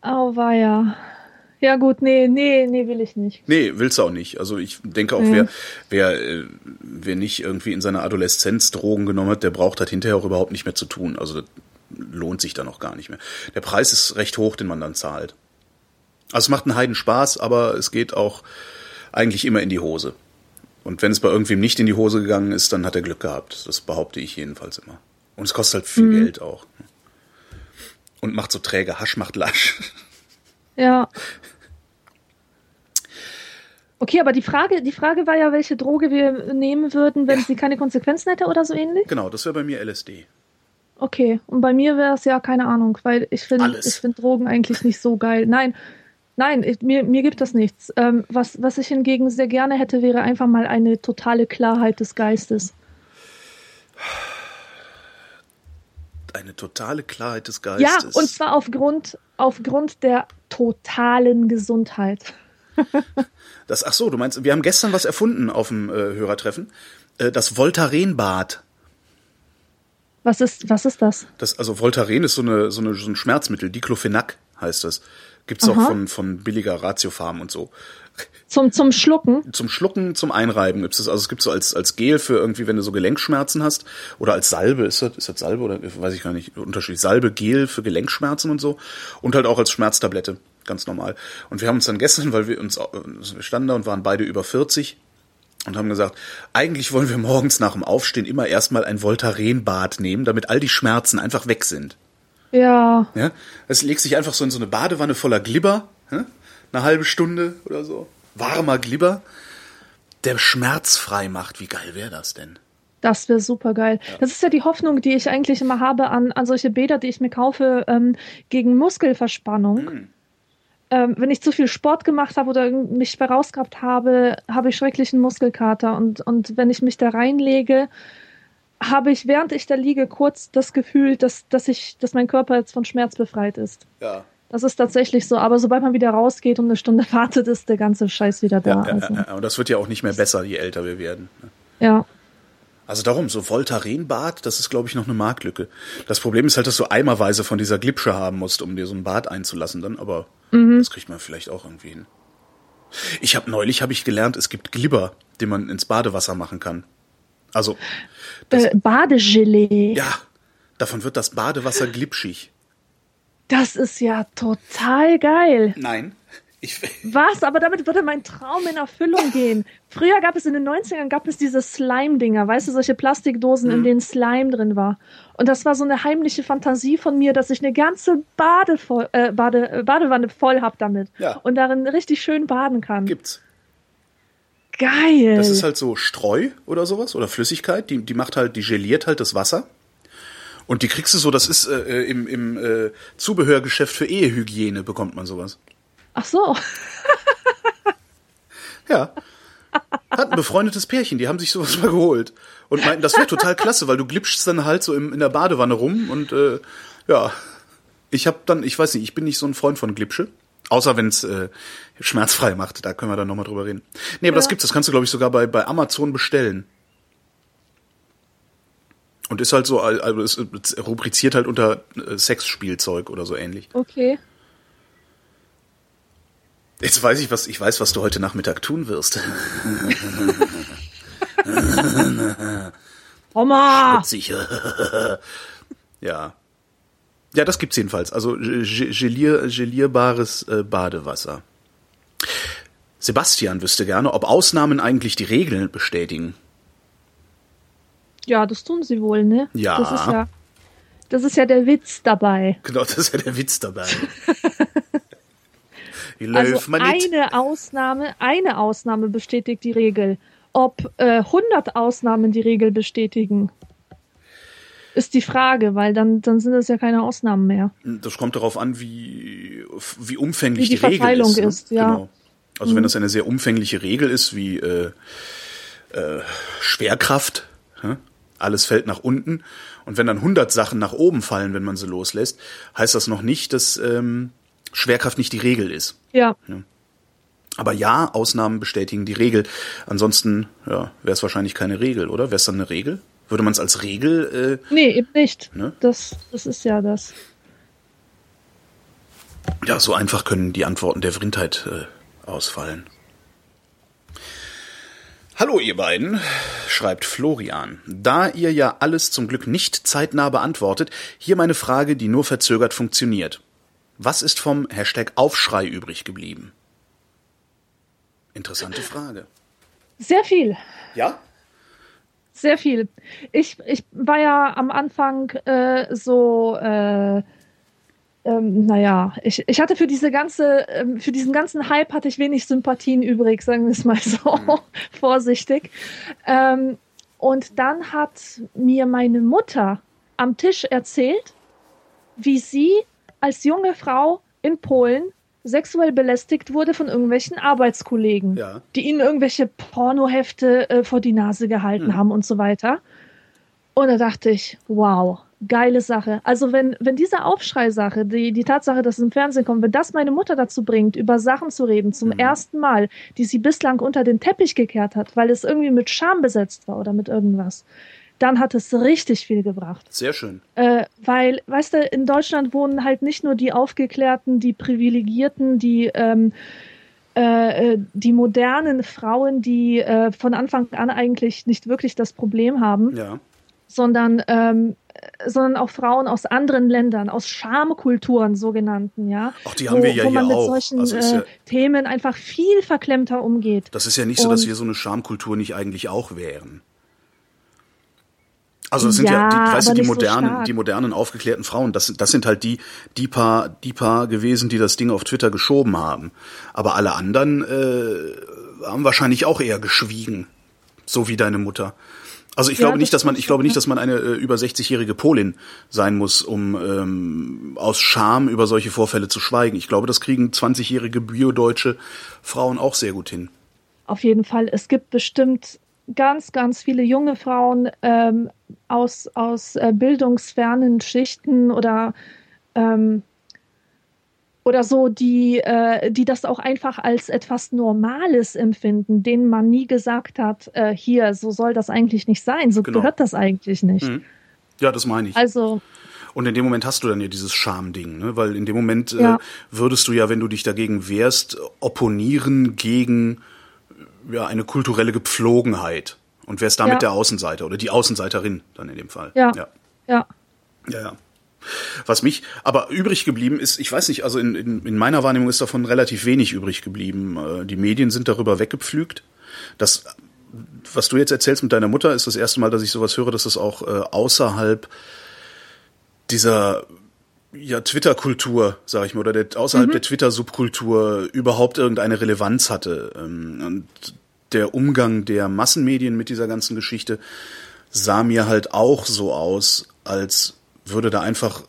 B: Auweia. Ja gut, nee, nee, nee, will ich nicht.
C: Nee, willst du auch nicht. Also ich denke auch,
B: Mhm.
C: wer, wer, äh, wer nicht irgendwie in seiner Adoleszenz Drogen genommen hat, der braucht halt hinterher auch überhaupt nicht mehr zu tun. Also das lohnt sich dann auch gar nicht mehr. Der Preis ist recht hoch, den man dann zahlt. Also es macht einen Heiden Spaß, aber es geht auch eigentlich immer in die Hose. Und wenn es bei irgendwem nicht in die Hose gegangen ist, dann hat er Glück gehabt. Das behaupte ich jedenfalls immer. Und es kostet halt viel
B: Mhm.
C: Geld auch. Und macht so träge. Hasch macht lasch.
B: Ja. Okay, aber die Frage, die Frage war ja, welche Droge wir nehmen würden, wenn sie keine Konsequenzen hätte oder so ähnlich.
C: Genau, das wäre bei mir LSD.
B: Okay, und bei mir wäre es ja keine Ahnung, weil ich finde, finde Drogen eigentlich nicht so geil. Nein, nein, ich, mir, mir gibt das nichts. Ähm, was, was ich hingegen sehr gerne hätte, wäre einfach mal eine totale Klarheit des Geistes.
C: Eine totale Klarheit des
B: Ja,
C: Geistes.
B: und zwar aufgrund, aufgrund der totalen Gesundheit. (laughs)
C: Das, ach so, du meinst, wir haben gestern was erfunden auf dem äh, Hörertreffen. Äh, das Voltarenbad.
B: Was ist, was ist das?
C: Das, also Voltaren ist so, eine, so, eine, so ein Schmerzmittel, Diclofenac heißt das. Gibt's auch
B: Aha.
C: von, von billiger Ratiofarm und so.
B: Zum, zum Schlucken?
C: Zum Schlucken, zum Einreiben gibt's das. Also es gibt so als, als Gel für irgendwie, wenn du so Gelenkschmerzen hast. Oder als Salbe, ist das, ist das Salbe oder weiß ich gar nicht, Unterschied. Salbe, Gel für Gelenkschmerzen und so. Und halt auch als Schmerztablette, ganz normal. Und wir haben uns dann gestern, weil wir uns, wir standen da und waren beide über 40 und haben gesagt, eigentlich wollen wir morgens nach dem Aufstehen immer erstmal ein Voltarenbad nehmen, damit all die Schmerzen einfach weg sind.
B: Ja.
C: Ja, es legt sich einfach so in so eine Badewanne voller Glibber, ja? eine halbe Stunde oder so, warmer Glibber, der schmerzfrei macht. Wie geil wäre das denn?
B: Das wäre super geil. Das ist ja die Hoffnung, die ich eigentlich immer habe an, an solche Bäder, die ich mir kaufe ähm, gegen Muskelverspannung.
C: Hm.
B: Ähm, wenn ich zu viel Sport gemacht habe oder mich verausgabt habe, habe ich schrecklichen Muskelkater. Und, und wenn ich mich da reinlege, habe ich, während ich da liege, kurz das Gefühl, dass, dass, ich, dass mein Körper jetzt von Schmerz befreit ist.
C: Ja.
B: Das ist tatsächlich so. Aber sobald man wieder rausgeht und eine Stunde (laughs) wartet, ist der ganze Scheiß wieder da.
C: Ja,
B: also,
C: ja. Und das wird ja auch nicht mehr besser, je älter wir werden.
B: ja.
C: Also darum, so Voltarenbad, das ist, glaube ich, noch eine Marktlücke. Das Problem ist halt, dass du eimerweise von dieser Glipsche haben musst, um dir so ein Bad einzulassen dann, aber das kriegt man vielleicht auch irgendwie hin. Ich habe neulich habe ich gelernt, es gibt Glibber, den man ins Badewasser machen kann. Also, das,
B: Äh, Badegelee.
C: ja, davon wird das Badewasser glitschig.
B: Das ist ja total geil.
C: Nein, ich,
B: Was? Aber damit würde mein Traum in Erfüllung gehen. Früher gab es in den 90ern gab es diese Slime-Dinger, weißt du, solche Plastikdosen,
C: Mhm.
B: in denen Slime drin war. Und das war so eine heimliche Fantasie von mir, dass ich eine ganze Bade voll, äh, Bade, äh, Badewanne voll hab damit.
C: Ja.
B: Und darin richtig schön baden kann.
C: gibt's.
B: Geil.
C: Das ist halt so Streu oder sowas oder Flüssigkeit, die, die macht halt, die geliert halt das Wasser. Und die kriegst du so, das ist äh, im, im äh, Zubehörgeschäft für Ehehygiene bekommt man sowas.
B: Ach so. (laughs)
C: Ja. Hat ein befreundetes Pärchen, die haben sich sowas mal geholt. Und meinten, das wäre total klasse, weil du glitschst dann halt so im, in der Badewanne rum und äh, ja. Ich hab dann, ich weiß nicht, ich bin nicht so ein Freund von Glipsche. Außer wenn es äh, schmerzfrei macht, da können wir dann nochmal drüber reden. Nee, aber das
B: Ja.
C: gibt's, das kannst du, glaube ich, sogar bei, bei Amazon bestellen. Und ist halt so, also es, es rubriziert halt unter äh, Sexspielzeug oder so ähnlich.
B: Okay.
C: Jetzt weiß ich, was ich weiß, was du heute Nachmittag tun wirst.
B: Oma! (laughs)
C: Sicher. (laughs) ja. Ja, das gibt's jedenfalls. Also ge- gelier, gelierbares äh, Badewasser. Sebastian wüsste gerne, ob Ausnahmen eigentlich die Regeln bestätigen.
B: Ja, das tun sie wohl, ne?
C: Ja.
B: Das ist ja, das ist ja der Witz dabei.
C: Genau, das ist ja der Witz dabei. (laughs)
B: Also eine Ausnahme, eine Ausnahme bestätigt die Regel. Ob äh, 100 Ausnahmen die Regel bestätigen, ist die Frage, weil dann, dann sind es ja keine Ausnahmen mehr.
C: Das kommt darauf an, wie, wie umfänglich
B: Wie die
C: Regel
B: Verteilung
C: ist. ne?
B: ist, ja. Mhm.
C: Genau. Also wenn das eine sehr umfängliche Regel ist, wie äh, äh, Schwerkraft, hä? alles fällt nach unten. Und wenn dann 100 Sachen nach oben fallen, wenn man sie loslässt, heißt das noch nicht, dass ähm, Schwerkraft nicht die Regel ist.
B: Ja,
C: Aber ja, Ausnahmen bestätigen die Regel. Ansonsten ja, wäre es wahrscheinlich keine Regel, oder? Wäre es dann eine Regel? Würde man es als Regel äh,
B: nee, eben nicht.
C: Ne?
B: Das, das ist ja das.
C: Ja, so einfach können die Antworten der Vrindheit äh, ausfallen. Hallo ihr beiden, schreibt Florian. Da ihr ja alles zum Glück nicht zeitnah beantwortet, hier meine Frage, die nur verzögert funktioniert. Was ist vom Hashtag Aufschrei übrig geblieben? Interessante Frage.
B: Sehr viel.
C: Ja?
B: Sehr viel. Ich, ich war ja am Anfang äh, so, äh, ähm, naja, ich, ich hatte für diese ganze, ähm, für diesen ganzen Hype hatte ich wenig Sympathien übrig, sagen wir es mal so mhm. (laughs) vorsichtig. Ähm, und dann hat mir meine Mutter am Tisch erzählt, wie sie als junge Frau in Polen sexuell belästigt wurde von irgendwelchen Arbeitskollegen, ja. die ihnen irgendwelche Pornohefte äh, vor die Nase gehalten mhm. haben und so weiter. Und da dachte ich, wow, geile Sache. Also wenn, wenn diese Aufschrei-Sache, die, die Tatsache, dass es im Fernsehen kommt, wenn das meine Mutter dazu bringt, über Sachen zu reden, zum mhm. ersten Mal, die sie bislang unter den Teppich gekehrt hat, weil es irgendwie mit Scham besetzt war oder mit irgendwas, dann hat es richtig viel gebracht.
C: Sehr schön.
B: Äh, weil, weißt du, in Deutschland wohnen halt nicht nur die Aufgeklärten, die Privilegierten, die ähm, äh, äh die modernen Frauen, die äh, von Anfang an eigentlich nicht wirklich das Problem haben,
C: ja.
B: sondern ähm, sondern auch Frauen aus anderen Ländern, aus Schamkulturen sogenannten, ja.
C: Ach, die haben wo, wir ja
B: wo man
C: hier
B: mit
C: auch.
B: solchen also äh, ja, Themen einfach viel verklemmter umgeht.
C: Das ist ja nicht so, dass wir so eine Schamkultur nicht eigentlich auch wären. Also das sind ja, ja die, weißt du, die modernen, so die modernen aufgeklärten Frauen, das, das sind halt die, die paar, die paar gewesen, die das Ding auf Twitter geschoben haben. Aber alle anderen äh, haben wahrscheinlich auch eher geschwiegen, so wie deine Mutter. Also ich ja, glaube nicht, dass man, ich glaube nicht, dass man eine äh, über 60-jährige Polin sein muss, um ähm, aus Scham über solche Vorfälle zu schweigen. Ich glaube, das kriegen 20-jährige biodeutsche Frauen auch sehr gut hin.
B: Auf jeden Fall. Es gibt bestimmt ganz, ganz viele junge Frauen ähm, aus, aus äh, bildungsfernen Schichten oder ähm, oder so, die, äh, die das auch einfach als etwas Normales empfinden, denen man nie gesagt hat, äh, hier, so soll das eigentlich nicht sein, so genau. gehört das eigentlich nicht. Mhm.
C: Ja, das meine ich.
B: Also.
C: Und in dem Moment hast du dann ja dieses Schamding, ne? weil in dem Moment äh, ja. würdest du ja, wenn du dich dagegen wehrst, opponieren gegen ja, eine kulturelle Gepflogenheit und wärst damit ja. der Außenseiter oder die Außenseiterin dann in dem Fall.
B: Ja. Ja. Ja.
C: ja, ja. Was mich aber übrig geblieben ist, ich weiß nicht, also in, in, in meiner Wahrnehmung ist davon relativ wenig übrig geblieben. Äh, die Medien sind darüber weggepflügt. Das, was du jetzt erzählst mit deiner Mutter, ist das erste Mal, dass ich sowas höre, dass das auch äh, außerhalb dieser ja, Twitter-Kultur, sag ich mal, oder der, außerhalb mhm. der Twitter-Subkultur überhaupt irgendeine Relevanz hatte. Ähm, und der Umgang der Massenmedien mit dieser ganzen Geschichte sah mir halt auch so aus, als würde da einfach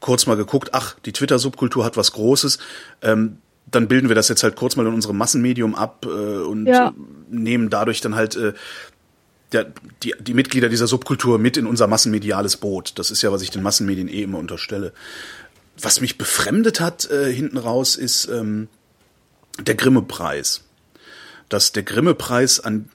C: kurz mal geguckt, ach, die Twitter-Subkultur hat was Großes, ähm, dann bilden wir das jetzt halt kurz mal in unserem Massenmedium ab äh, und ja. nehmen dadurch dann halt äh, der, die, die Mitglieder dieser Subkultur mit in unser massenmediales Boot. Das ist ja, was ich den Massenmedien eh immer unterstelle. Was mich befremdet hat äh, hinten raus, ist ähm, der Grimme-Preis. Dass der Grimme-Preis an,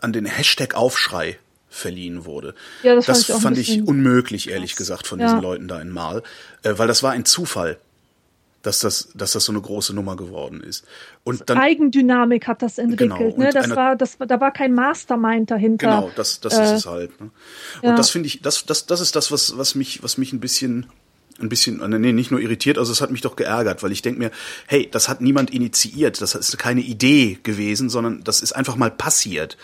C: an den Hashtag Aufschrei verliehen wurde. Ja, das, das fand ich, fand ich unmöglich, ehrlich krass. gesagt, von diesen ja. Leuten da in Mal, äh, weil das war ein Zufall dass das, dass das so eine große Nummer geworden ist. Und dann,
B: Eigendynamik hat das entwickelt. Genau, ne? Das war, das, da war kein Mastermind dahinter.
C: Genau, das, das äh, ist es halt. Ne? Und ja. das finde ich, das, das, das ist das, was, was mich, was mich ein bisschen ein bisschen, äh, nee, nicht nur irritiert, also es hat mich doch geärgert, weil ich denke mir, hey, das hat niemand initiiert, das ist keine Idee gewesen, sondern das ist einfach mal passiert.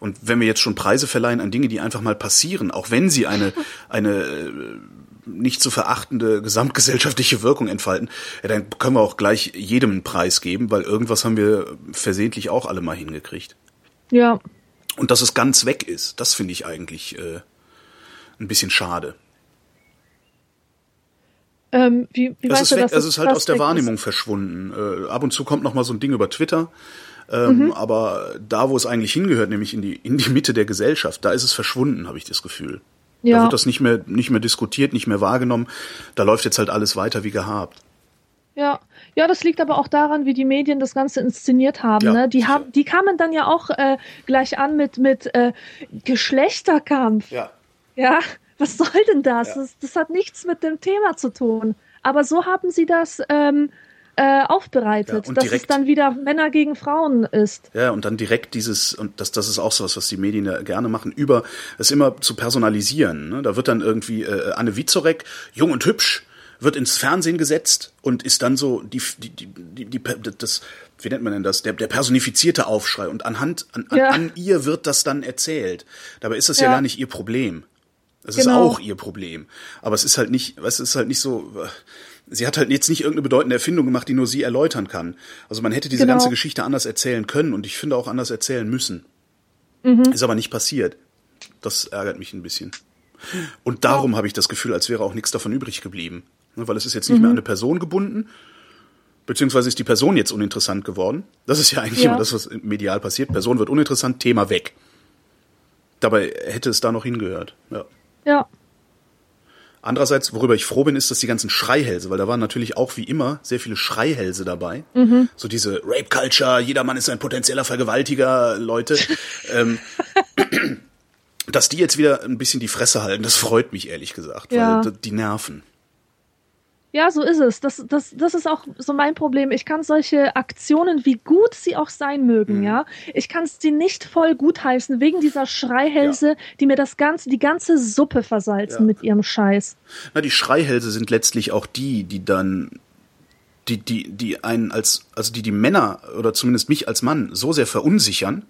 C: Und wenn wir jetzt schon Preise verleihen an Dinge, die einfach mal passieren, auch wenn sie eine, eine äh, nicht zu verachtende gesamtgesellschaftliche Wirkung entfalten, ja, dann können wir auch gleich jedem einen Preis geben, weil irgendwas haben wir versehentlich auch alle mal hingekriegt.
B: Ja.
C: Und dass es ganz weg ist, das finde ich eigentlich äh, ein bisschen schade.
B: Ähm, wie, wie
C: es ist weg, es ist halt aus der Wahrnehmung ist? verschwunden. Äh, ab und zu kommt noch mal so ein Ding über Twitter, ähm, mhm. aber da, wo es eigentlich hingehört, nämlich in die in die Mitte der Gesellschaft, da ist es verschwunden, habe ich das Gefühl. Ja. Da wird das nicht mehr nicht mehr diskutiert, nicht mehr wahrgenommen. Da läuft jetzt halt alles weiter wie gehabt.
B: Ja, ja, das liegt aber auch daran, wie die Medien das Ganze inszeniert haben. Ja, ne? Die haben, die kamen dann ja auch äh, gleich an mit mit äh, Geschlechterkampf.
C: Ja.
B: Ja, was soll denn das? Ja. das? das? hat nichts mit dem Thema zu tun. Aber so haben sie das ähm, äh, aufbereitet, ja, dass direkt, es dann wieder Männer gegen Frauen ist.
C: Ja, und dann direkt dieses, und das, das ist auch so was, was die Medien ja gerne machen, über es immer zu personalisieren. Ne? Da wird dann irgendwie äh, Anne Witzorek, jung und hübsch, wird ins Fernsehen gesetzt und ist dann so die, die, die, die, das, wie nennt man denn das, der, der personifizierte Aufschrei und anhand, an, ja. an, an ihr wird das dann erzählt. Dabei ist das ja, ja gar nicht ihr Problem. Es
B: Genau.
C: ist auch ihr Problem. Aber es ist halt nicht, es ist halt nicht so, sie hat halt jetzt nicht irgendeine bedeutende Erfindung gemacht, die nur sie erläutern kann. Also man hätte diese
B: Genau.
C: ganze Geschichte anders erzählen können und ich finde auch anders erzählen müssen.
B: Mhm.
C: Ist aber nicht passiert. Das ärgert mich ein bisschen. Und darum habe ich das Gefühl, als wäre auch nichts davon übrig geblieben. Ne, Weil es ist jetzt
B: Mhm.
C: nicht mehr an eine Person gebunden, beziehungsweise ist die Person jetzt uninteressant geworden. Das ist ja eigentlich
B: Ja.
C: immer das, was medial passiert. Person wird uninteressant, Thema weg. Dabei hätte es da noch hingehört. Ja.
B: Ja.
C: Andererseits, worüber ich froh bin, ist, dass die ganzen Schreihälse, weil da waren natürlich auch wie immer sehr viele Schreihälse dabei. So diese Rape Culture, jedermann ist ein potenzieller Vergewaltiger, Leute. (laughs) ähm, dass die jetzt wieder ein bisschen die Fresse halten, das freut mich ehrlich gesagt,
B: Ja.
C: weil die nerven.
B: Ja, so ist es. Das, das, das ist auch so mein Problem. Ich kann solche Aktionen, wie gut sie auch sein mögen,
C: Mhm.
B: ja, ich kann sie nicht voll gutheißen wegen dieser Schreihälse, die mir das ganze, die ganze Suppe versalzen
C: Ja.
B: mit ihrem Scheiß.
C: Na, die Schreihälse sind letztlich auch die, die dann, die, die, die einen als, also die die Männer oder zumindest mich als Mann so sehr verunsichern,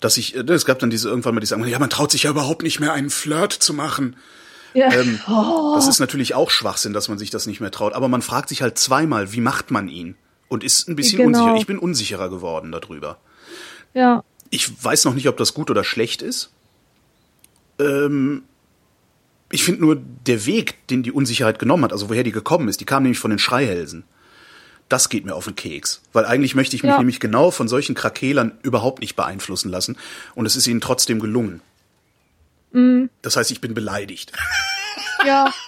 C: dass ich, äh, es gab dann diese irgendwann mal die sagen, ja, man traut sich ja überhaupt nicht mehr einen Flirt zu machen.
B: Ja.
C: Ähm,
B: oh,
C: Das ist natürlich auch Schwachsinn, dass man sich das nicht mehr traut. Aber man fragt sich halt zweimal, wie macht man ihn? Und ist ein bisschen
B: Genau.
C: unsicher. Ich bin unsicherer geworden darüber.
B: ja.
C: Ich weiß noch nicht, ob das gut oder schlecht ist. Ähm, ich finde nur der Weg, den die Unsicherheit genommen hat, also woher die gekommen ist, die kam nämlich von den Schreihälsen. Das geht mir auf den Keks. Weil eigentlich möchte ich mich
B: Ja.
C: nämlich genau von solchen Krakelern überhaupt nicht beeinflussen lassen. Und es ist ihnen trotzdem gelungen.
B: Mhm.
C: Das heißt, ich bin beleidigt.
B: Ja. (laughs)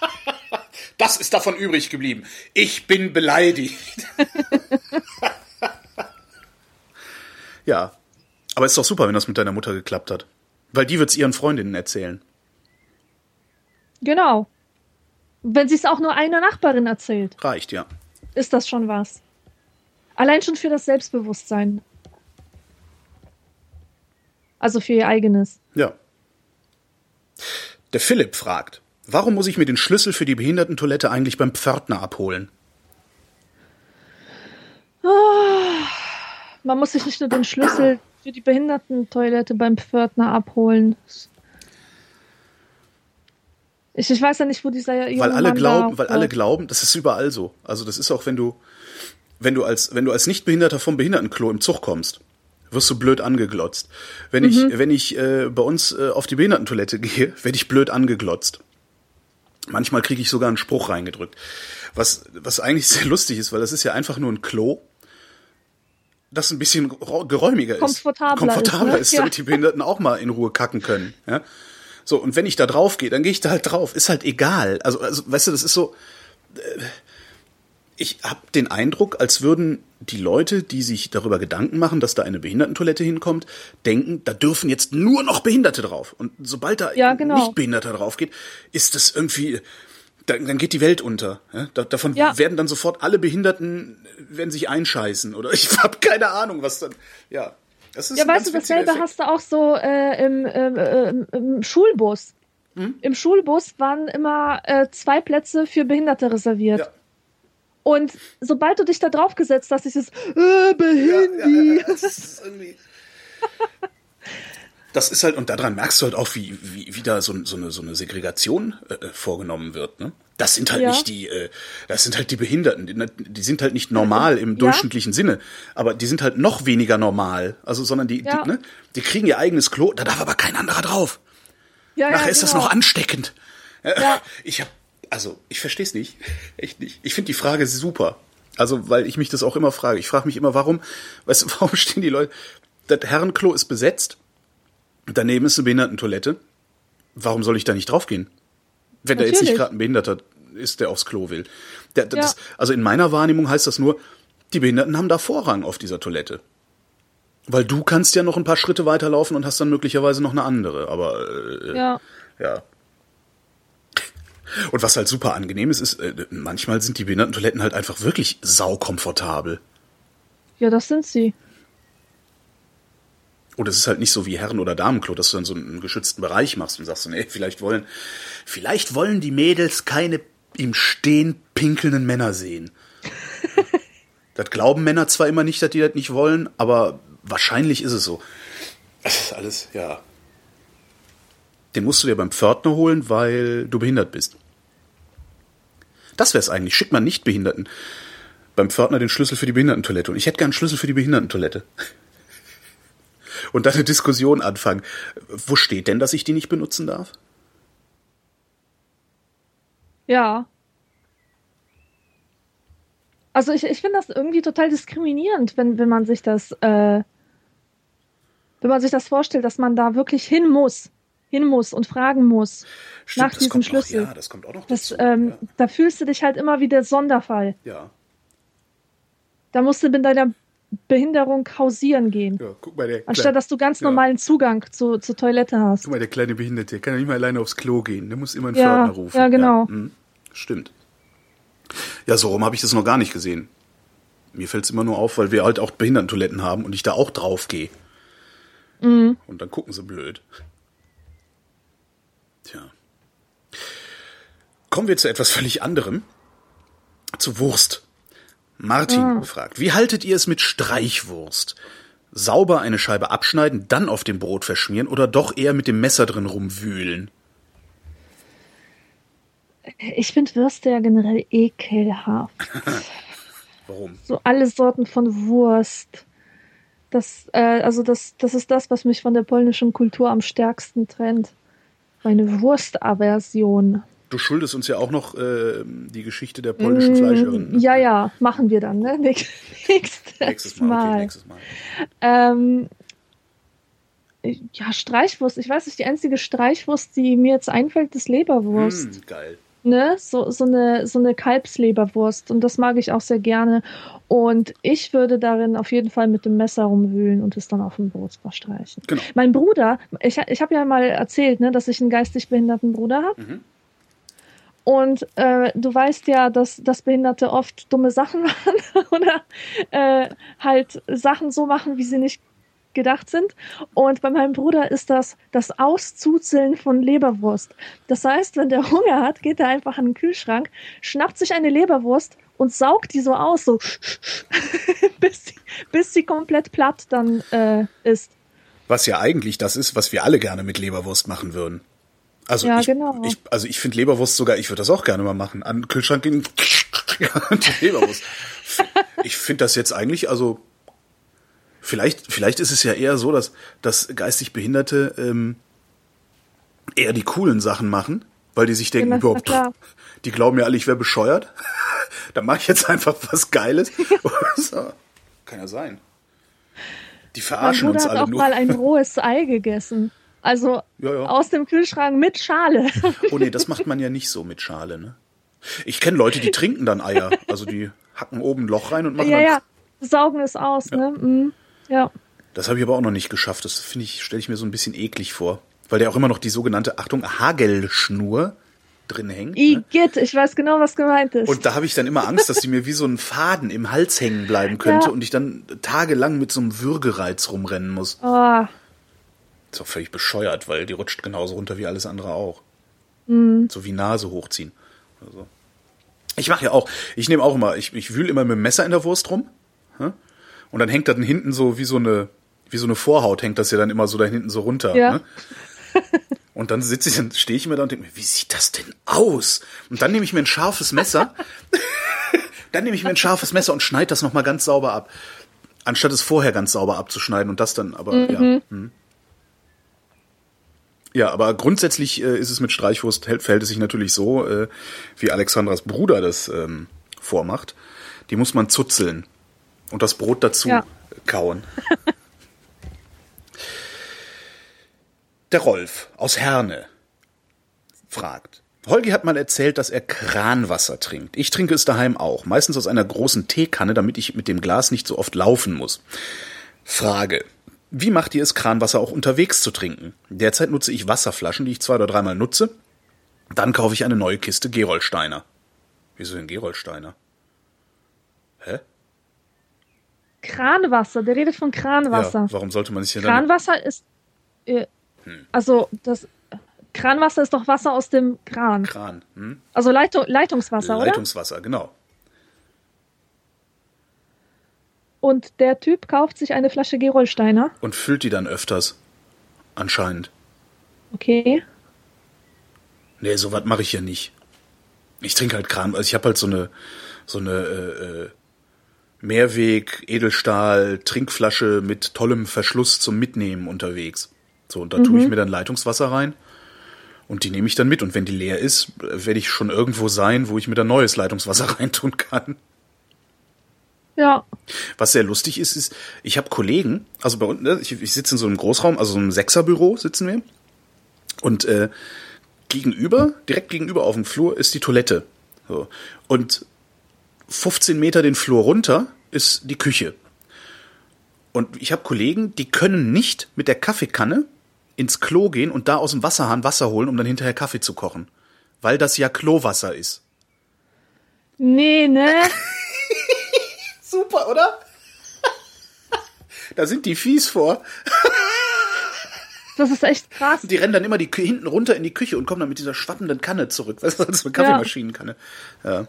C: Das ist davon übrig geblieben. Ich bin beleidigt. (laughs) ja. Aber ist doch super, wenn das mit deiner Mutter geklappt hat. Weil die wird's ihren Freundinnen erzählen.
B: Genau. Wenn sie es auch nur einer Nachbarin erzählt,
C: Reicht, ja.
B: ist das schon was. Allein schon für das Selbstbewusstsein. Also für ihr eigenes.
C: Ja. Der Philipp fragt, warum muss ich mir den Schlüssel für die Behindertentoilette eigentlich beim Pförtner abholen?
B: Man muss sich nicht nur den Schlüssel für die Behindertentoilette beim Pförtner abholen. Ich, ich weiß ja nicht, wo dieser junge
C: Weil alle
B: Mann
C: glauben, weil alle glauben, das ist überall so. Also das ist auch, wenn du, wenn du als, wenn du als Nichtbehinderter vom Behindertenklo im Zug kommst, wirst du blöd angeglotzt. Wenn ich, wenn ich äh, bei uns äh, auf die Behindertentoilette (laughs) gehe, werde ich blöd angeglotzt. Manchmal kriege ich sogar einen Spruch reingedrückt. Was, was eigentlich (laughs) sehr lustig ist, weil das ist ja einfach nur ein Klo, das ein bisschen geräumiger ist.
B: Komfortabler
C: Komfortabler
B: ist,
C: ist,
B: ne?
C: damit die Behinderten auch mal in Ruhe kacken können. Ja? So, und wenn ich da drauf gehe, dann gehe ich da halt drauf. Ist halt egal. Also, also weißt du, das ist so. äh, Ich habe den Eindruck, als würden die Leute, die sich darüber Gedanken machen, dass da eine Behindertentoilette hinkommt, denken, da dürfen jetzt nur noch Behinderte drauf. Und sobald da
B: Ja, genau.
C: nicht Behinderter drauf geht, ist das irgendwie, dann, geht die Welt unter. Davon
B: Ja.
C: werden dann sofort alle Behinderten werden sich einscheißen oder (laughs) ich habe keine Ahnung, was dann. Ja, das ist
B: Ja, weißt du, dasselbe
C: Effekt.
B: hast du auch so äh, im, ähm, im Schulbus.
C: Hm?
B: Im Schulbus waren immer äh, zwei Plätze für Behinderte reserviert.
C: Ja.
B: Und sobald du dich da drauf gesetzt hast, ist es äh, Behindi.
C: Ja, ja, das ist irgendwie. Das ist halt, und daran merkst du halt auch, wie, wie, wie da so, so, eine, so eine Segregation äh, vorgenommen wird. Ne? Das sind halt
B: Ja.
C: nicht die, äh, das sind halt die Behinderten. Die, die sind halt nicht normal im
B: Ja.
C: durchschnittlichen Sinne, aber die sind halt noch weniger normal. Also, sondern die,
B: Ja.
C: die, ne? die kriegen ihr eigenes Klo, da darf aber kein anderer drauf.
B: Ja,
C: Nachher ist das
B: genau.
C: noch ansteckend.
B: Ja. (laughs)
C: Ich hab, also, ich verstehe es nicht. (laughs) Echt nicht. Ich finde die Frage super. Also, weil ich mich das auch immer frage. Ich frage mich immer, warum, (laughs) weißt du, warum stehen die Leute, das Herrenklo ist besetzt, daneben ist eine Behindertentoilette. Warum soll ich da nicht draufgehen? Wenn da jetzt nicht
B: Natürlich.
C: gerade ein Behinderter ist, der aufs Klo will. Der, das,
B: Ja.
C: Also in meiner Wahrnehmung heißt das nur, die Behinderten haben da Vorrang auf dieser Toilette. Weil du kannst ja noch ein paar Schritte weiterlaufen und hast dann möglicherweise noch eine andere. Aber äh,
B: Ja.
C: ja. Und was halt super angenehm ist, ist, äh, manchmal sind die Behindertentoiletten halt einfach wirklich saukomfortabel.
B: ja, das sind sie.
C: Und es ist halt nicht so wie Herren- oder Damenklo, dass du dann so einen geschützten Bereich machst und sagst, so, nee, vielleicht wollen, vielleicht wollen die Mädels keine im Stehen pinkelnden Männer sehen. (laughs) das glauben Männer zwar immer nicht, dass die das nicht wollen, aber wahrscheinlich ist es so. Das ist alles, ja. Den musst du dir beim Pförtner holen, weil du behindert bist. Das wär's eigentlich. Schickt man nicht Behinderten beim Pförtner den Schlüssel für die Behindertentoilette. Und ich hätte gern einen Schlüssel für die Behindertentoilette. (laughs) Und dann eine Diskussion anfangen. Wo steht denn, dass ich die nicht benutzen darf?
B: Ja. Also ich, ich finde das irgendwie total diskriminierend, wenn, wenn man sich das, äh, wenn man sich das vorstellt, dass man da wirklich hin muss, hin muss und fragen muss
C: Stimmt,
B: nach diesem Schlüssel.
C: Noch, ja, das kommt auch noch
B: das,
C: dazu.
B: ähm,
C: ja.
B: Da fühlst du dich halt immer wie der Sonderfall.
C: ja.
B: Da musst du mit deiner Behinderung hausieren gehen.
C: ja, guck mal, der
B: Anstatt
C: Kleine,
B: dass du ganz normalen Zugang zu, zur Toilette hast.
C: guck mal, der kleine Behinderte, der kann ja nicht mal alleine aufs Klo gehen. Der muss immer einen
B: Ja,
C: Pförtner rufen.
B: ja, genau.
C: mhm, stimmt. Ja, so rum habe ich das noch gar nicht gesehen. Mir fällt es immer nur auf, weil wir halt auch Behindertentoiletten haben und ich da auch drauf gehe.
B: Mhm.
C: Und dann gucken sie blöd. Tja. Kommen wir zu etwas völlig anderem. Zu Wurst. Martin
B: Ah.
C: fragt, wie haltet ihr es mit Streichwurst? Sauber eine Scheibe abschneiden, dann auf dem Brot verschmieren oder doch eher mit dem Messer drin rumwühlen?
B: Ich finde Würste ja generell ekelhaft. (laughs)
C: Warum?
B: so alle Sorten von Wurst. Das, äh, also das, das ist das, was mich von der polnischen Kultur am stärksten trennt. Meine Wurstaversion.
C: Du schuldest uns ja auch noch äh, die Geschichte der polnischen Fleischerin. ne?
B: Mm, Ja, ja, machen wir dann, ne? (laughs) Nächstes,
C: Nächstes Mal, okay, nächstes Mal.
B: Ähm, ja, Streichwurst. Ich weiß nicht, die einzige Streichwurst, die mir jetzt einfällt, ist Leberwurst.
C: Hm, geil.
B: Ne, so, so eine, so eine Kalbsleberwurst und das mag ich auch sehr gerne. Und ich würde darin auf jeden Fall mit dem Messer rumwühlen und es dann auf dem Brot verstreichen.
C: Genau.
B: Mein Bruder, ich, ich habe ja mal erzählt, ne, dass ich einen geistig behinderten Bruder habe.
C: Mhm.
B: Und äh, du weißt ja, dass, dass Behinderte oft dumme Sachen (laughs) machen oder äh, halt Sachen so machen, wie sie nicht gedacht sind. Und bei meinem Bruder ist das das Auszuzeln von Leberwurst. Das heißt, wenn der Hunger hat, geht er einfach an den Kühlschrank, schnappt sich eine Leberwurst und saugt die so aus, so (laughs) bis, sie, bis sie komplett platt dann äh, ist.
C: Was ja eigentlich das ist, was wir alle gerne mit Leberwurst machen würden. Also
B: Ja,
C: ich,
B: genau.
C: ich, also ich finde Leberwurst sogar, ich würde das auch gerne mal machen. An den Kühlschrank gehen, (laughs) die Leberwurst. Ich finde das jetzt eigentlich, also vielleicht, vielleicht ist es ja eher so, dass, dass geistig Behinderte ähm, eher die coolen Sachen machen, weil die sich denken, überhaupt,
B: klar. (laughs)
C: die glauben ja alle, ich wäre bescheuert. (laughs) Dann mache ich jetzt einfach was Geiles. (laughs) so. Kann ja sein. Die verarschen uns
B: hat
C: alle
B: auch
C: nur.
B: mal ein rohes Ei gegessen. Also
C: Ja, ja.
B: aus dem Kühlschrank mit Schale.
C: Oh nee, das macht man ja nicht so mit Schale, ne? Ich kenne Leute, die trinken dann Eier. Also die hacken oben ein Loch rein und machen
B: ja,
C: dann.
B: ja. Saugen es aus, ne? Mhm. Ja.
C: Das habe ich aber auch noch nicht geschafft. Das finde ich, stelle ich mir so ein bisschen eklig vor. Weil der auch immer noch die sogenannte, Achtung, Hagelschnur drin hängt. Ne?
B: Igitt, ich weiß genau, was gemeint ist.
C: Und da habe ich dann immer Angst, dass die mir wie so ein Faden im Hals hängen bleiben könnte
B: Ja.
C: und ich dann tagelang mit so einem Würgereiz rumrennen muss.
B: oh,
C: Ist auch völlig bescheuert, weil die rutscht genauso runter wie alles andere auch.
B: Mhm.
C: So wie Nase hochziehen. oder so. Ich mache ja auch, ich nehme auch immer, ich, ich wühle immer mit dem Messer in der Wurst rum. hä? Und dann hängt das hinten so wie so eine, wie so eine Vorhaut hängt das ja dann immer so da hinten so runter.
B: Ja.
C: Ne? (laughs) Und dann sitze ich, dann stehe ich immer da und denke mir, wie sieht das denn aus? Und dann nehme ich mir ein scharfes Messer, (laughs) dann nehme ich mir ein scharfes Messer und schneide das nochmal ganz sauber ab. Anstatt es vorher ganz sauber abzuschneiden und das dann, aber ja. hm. Ja, aber grundsätzlich äh, ist es mit Streichwurst, hält- verhält es sich natürlich so, äh, wie Alexandras Bruder das ähm, vormacht. Die muss man zuzeln und das Brot dazu
B: Ja.
C: kauen. Der Rolf aus Herne fragt. Holgi hat mal erzählt, dass er Kranwasser trinkt. Ich trinke es daheim auch, meistens aus einer großen Teekanne, damit ich mit dem Glas nicht so oft laufen muss. Frage. Wie macht ihr es, Kranwasser auch unterwegs zu trinken? Derzeit nutze ich Wasserflaschen, die ich zwei oder dreimal nutze. Dann kaufe ich eine neue Kiste Gerolsteiner. Wieso denn Gerolsteiner? Hä?
B: Kranwasser, der redet von Kranwasser.
C: Ja, warum sollte man sich denn dann...
B: Kranwasser ist. Äh, also, das. Kranwasser ist doch Wasser aus dem Kran.
C: Kran, hm?
B: Also Leitung, Leitungswasser, oder?
C: Leitungswasser, genau.
B: Und der Typ kauft sich eine Flasche Gerolsteiner.
C: Und füllt die dann öfters. Anscheinend.
B: Okay.
C: Nee, sowas mache ich ja nicht. Ich trinke halt Kram. Also ich habe halt so eine so eine äh, äh, Mehrweg Edelstahl Trinkflasche mit tollem Verschluss zum Mitnehmen unterwegs. So und da tue ich mir dann Leitungswasser rein und die nehme ich dann mit und wenn die leer ist, werde ich schon irgendwo sein, wo ich mir dann neues Leitungswasser (laughs) reintun kann.
B: Ja.
C: Was sehr lustig ist, ist, ich habe Kollegen, also bei uns, ne, ich, ich sitze in so einem Großraum, also so einem Sechserbüro sitzen wir. Und äh, gegenüber, direkt gegenüber auf dem Flur ist die Toilette. So. Und 15 Meter den Flur runter ist die Küche. Und ich habe Kollegen, die können nicht mit der Kaffeekanne ins Klo gehen und da aus dem Wasserhahn Wasser holen, um dann hinterher Kaffee zu kochen. Weil das ja Klowasser ist.
B: Nee, ne? (laughs)
C: Super, oder? da sind die fies vor.
B: Das ist echt krass.
C: Die rennen dann immer die hinten runter in die Küche und kommen dann mit dieser schwappenden Kanne zurück. Weißt (laughs) du, so eine Kaffeemaschinenkanne. Ja.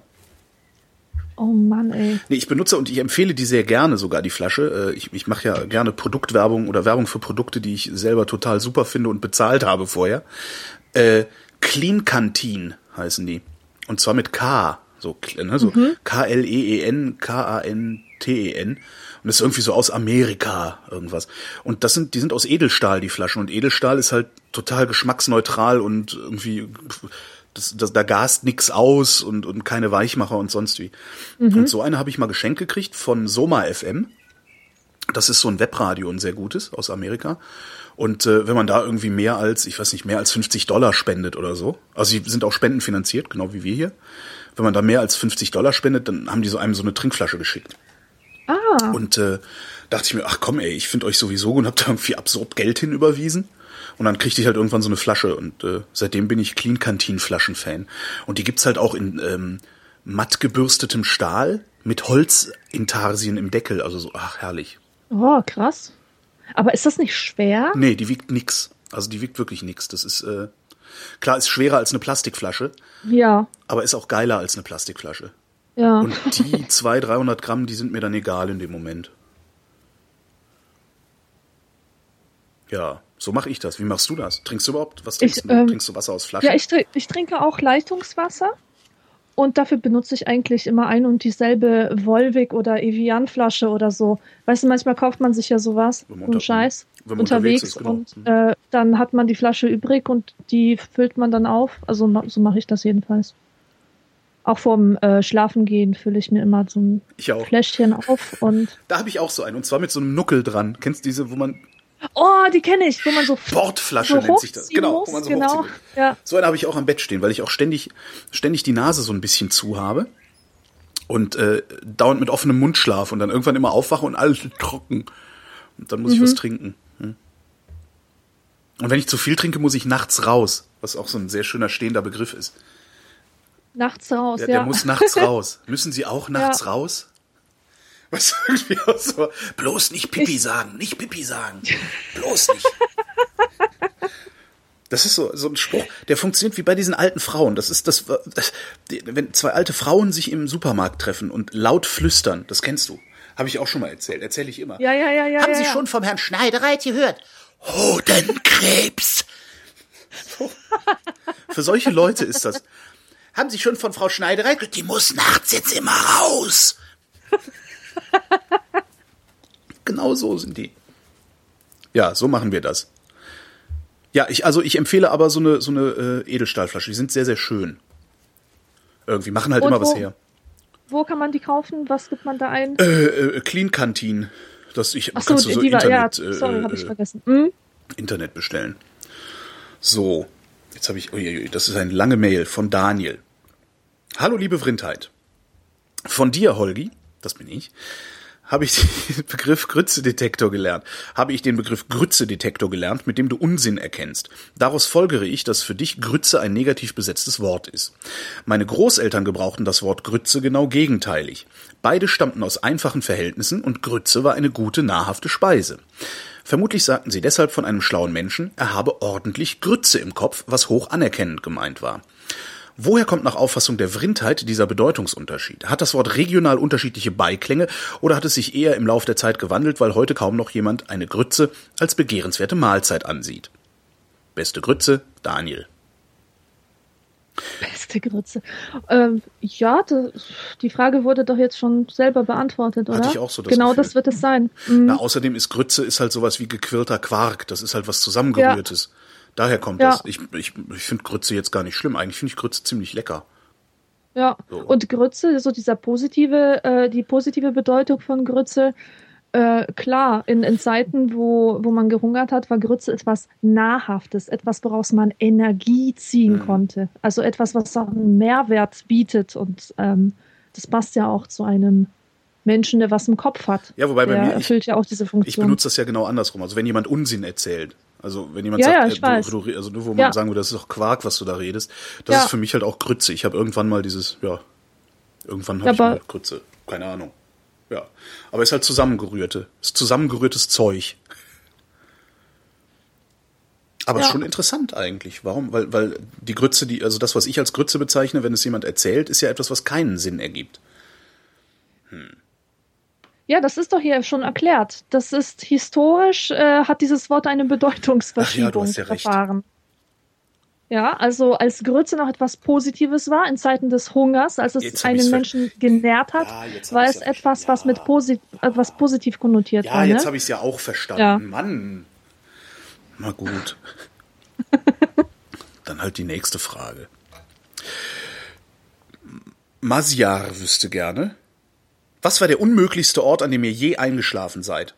B: Oh Mann, ey.
C: Nee, ich benutze und ich empfehle die sehr gerne sogar, die Flasche. Äh, Ich, ich mache ja gerne Produktwerbung oder Werbung für Produkte, die ich selber total super finde und bezahlt habe vorher. Äh, Clean Canteen heißen die. Und zwar mit K. So, ne, so K-L-E-E-N, K-A-N-T-E-N. Und das ist irgendwie so aus Amerika irgendwas. Und das sind, die sind aus Edelstahl, die Flaschen. Und Edelstahl ist halt total geschmacksneutral und irgendwie, das, das, da gast nix aus und, und keine Weichmacher und sonst wie. Und so eine habe ich mal geschenkt gekriegt von Soma FM. Das ist so ein Webradio, ein sehr gutes aus Amerika. Und äh, wenn man da irgendwie mehr als, ich weiß nicht, mehr als 50 Dollar spendet oder so, also die sind auch spendenfinanziert, genau wie wir hier. Wenn man da mehr als 50 Dollar spendet, dann haben die so einem so eine Trinkflasche geschickt.
B: Ah,
C: Und äh, dachte ich mir, ach komm, ey, ich finde euch sowieso gut und hab da irgendwie absurd Geld hinüberwiesen. Und dann kriegte ich halt irgendwann so eine Flasche und äh, seitdem bin ich Clean Canteen Flaschen-Fan. Und die gibt's halt auch in ähm, matt gebürstetem Stahl mit Holzintarsien im Deckel. Also so, ach herrlich.
B: oh, krass. Aber ist das nicht schwer?
C: Nee, die wiegt nix. Also die wiegt wirklich nix. Das ist, äh, klar, ist schwerer als eine Plastikflasche,
B: Ja,
C: aber ist auch geiler als eine Plastikflasche.
B: ja.
C: Und die 200, 300 Gramm, die sind mir dann egal in dem Moment. Ja, so mache ich das. Wie machst du das? Trinkst du überhaupt? Was trinkst
B: Ich,
C: du?
B: ähm,
C: trinkst du Wasser aus Flaschen?
B: Ja, ich, ich trinke auch Leitungswasser. Und dafür benutze ich eigentlich immer ein und dieselbe Volvic oder Evian-Flasche oder so. Weißt du, manchmal kauft man sich ja sowas, so einen Scheiß,
C: unterwegs
B: unterwegs.
C: ist, genau.
B: Und äh, dann hat man die Flasche übrig und die füllt man dann auf. Also so mache ich das jedenfalls. Auch vorm äh, Schlafengehen fülle ich mir immer so ein. Fläschchen auf und.
C: Da habe ich auch so einen. Und zwar mit so einem Nuckel dran. Kennst du diese, wo man.
B: Oh, die kenne ich, wo man so,
C: Bordflasche
B: so
C: nennt sich das. Genau,
B: muss.
C: wo man so
B: genau. Ja.
C: So eine habe ich auch am Bett stehen, weil ich auch ständig, ständig die Nase so ein bisschen zu habe. Und äh, dauernd mit offenem Mund schlafe und dann irgendwann immer aufwache und alles trocken. Und dann muss ich was trinken. Hm. Und wenn ich zu viel trinke, muss ich nachts raus. Was auch so ein sehr schöner stehender Begriff ist.
B: Nachts raus,
C: Der,
B: ja.
C: der muss nachts (laughs) raus. Müssen Sie auch nachts
B: Ja.
C: raus? (laughs) Was irgendwie auch so. Bloß nicht Pipi sagen, nicht Pipi sagen. (laughs) Bloß nicht. Das ist so, so ein Spruch, der funktioniert wie bei diesen alten Frauen. Das ist das, das, wenn zwei alte Frauen sich im Supermarkt treffen und laut flüstern, das kennst du. Habe ich auch schon mal erzählt, erzähle ich immer.
B: Ja, ja, ja, ja.
C: Haben Sie
B: ja.
C: schon vom Herrn Schneidereit gehört? Hodenkrebs. So. Für solche Leute ist das. Haben Sie schon von Frau Schneidereit gehört? Die muss nachts jetzt immer raus. (laughs) genau so sind die. Ja, so machen wir das. Ja, ich, also ich empfehle aber so eine, so eine äh, Edelstahlflasche. Die sind sehr, sehr schön. Irgendwie machen halt
B: Und
C: immer was
B: wo-
C: her.
B: Wo kann man die kaufen? Was gibt man da ein?
C: Äh, äh, Clean Canteen. Das ich
B: Ach so,
C: kannst du so
B: die war, ja,
C: Internet, äh,
B: sorry, habe ich
C: äh,
B: vergessen. Hm?
C: Internet bestellen. So, jetzt habe ich, uiuiui, das ist eine lange Mail von Daniel. Hallo liebe Vrindheit. Von dir, Holgi, das bin ich, habe ich den (laughs) Begriff Grützedetektor gelernt. Habe ich den Begriff Grützedetektor gelernt, mit dem du Unsinn erkennst. Daraus folgere ich, dass für dich Grütze ein negativ besetztes Wort ist. Meine Großeltern gebrauchten das Wort Grütze genau gegenteilig. Beide stammten aus einfachen Verhältnissen und Grütze war eine gute, nahrhafte Speise. Vermutlich sagten sie deshalb von einem schlauen Menschen, er habe ordentlich Grütze im Kopf, was hoch anerkennend gemeint war. Woher kommt nach Auffassung der Vrindheit dieser Bedeutungsunterschied? Hat das Wort regional unterschiedliche Beiklänge oder hat es sich eher im Lauf der Zeit gewandelt, weil heute kaum noch jemand eine Grütze als begehrenswerte Mahlzeit ansieht? Beste Grütze, Daniel.
B: Beste Grütze. Ähm, ja, das, die Frage wurde doch jetzt schon selber beantwortet, oder?
C: Hatte ich auch so das
B: Genau
C: Gefühl.
B: das wird es sein. Mhm.
C: Na, außerdem ist Grütze ist halt sowas wie gequirlter Quark. Das ist halt was zusammengerührtes. Daher kommt
B: Ja.
C: das. Ich, ich, ich finde Grütze jetzt gar nicht schlimm. Eigentlich finde ich Grütze ziemlich lecker.
B: Ja,
C: So.
B: und Grütze, so dieser positive, äh, die positive Bedeutung von Grütze, äh, klar, in, in Zeiten, wo, wo man gehungert hat, war Grütze etwas Nahrhaftes, etwas, woraus man Energie ziehen
C: Mhm.
B: konnte. Also etwas, was auch einen Mehrwert bietet. Und ähm, das passt ja auch zu einem Menschen, der was im Kopf hat.
C: Ja, wobei bei
B: der
C: mir- ich-
B: erfüllt ja auch diese
C: Ich
B: Funktion.
C: benutze das ja genau andersrum. Also wenn jemand Unsinn erzählt, also wenn jemand
B: Ja, ja,
C: sagt,
B: ich
C: äh, du, du, also nur wo man
B: Ja.
C: sagen würde, das ist doch Quark, was du da redest, das
B: Ja.
C: ist für mich halt auch Grütze. Ich habe irgendwann mal dieses, ja, irgendwann
B: Ja,
C: habe ich mal Grütze, keine Ahnung. Ja, aber ist halt zusammengerührte, ist zusammengerührtes Zeug. Aber
B: Ja.
C: schon interessant eigentlich. Warum? Weil, weil die Grütze, die, also das, was ich als Grütze bezeichne, wenn es jemand erzählt, ist ja etwas, was keinen Sinn ergibt.
B: Ja, das ist doch hier schon erklärt. Das ist historisch, äh, hat dieses Wort eine Bedeutungsverschiebung
C: ja recht.
B: erfahren. Ja, also als Grütze noch etwas Positives war in Zeiten des Hungers, als es
C: Jetzt
B: einen Menschen genährt hat,
C: Ja,
B: war es
C: ja-
B: etwas, was
C: ja.
B: mit posi etwas positiv konnotiert
C: Ja,
B: war.
C: jetzt
B: Ne?
C: habe ich es ja auch verstanden.
B: Ja.
C: Mann. Na gut. (laughs) Dann halt die nächste Frage. Masyar wüsste gerne. Was war der unmöglichste Ort, an dem ihr je eingeschlafen seid?